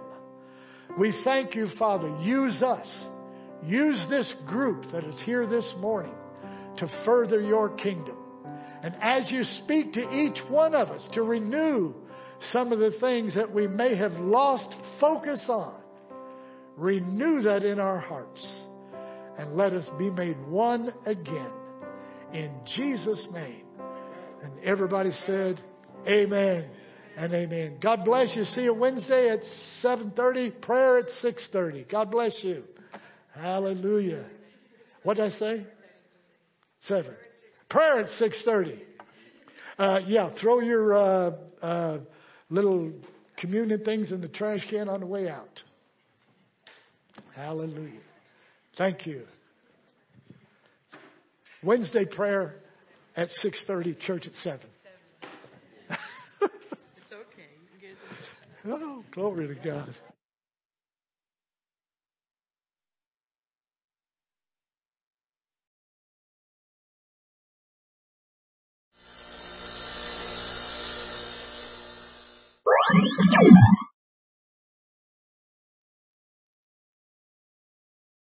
We thank you, Father. Use us. Use this group that is here this morning to further your kingdom. And as you speak to each one of us to renew some of the things that we may have lost focus on, renew that in our hearts and let us be made one again. In Jesus' name. And everybody said, Amen and amen. God bless you. See you Wednesday at 7.30. Prayer at 6.30. God bless you. Hallelujah. What did I say? Seven. Prayer at 6.30. Uh, yeah, throw your uh, uh, little communion things in the trash can on the way out. Hallelujah. Thank you. Wednesday prayer at 6:30, church at 7. It's okay. You Oh, glory to God.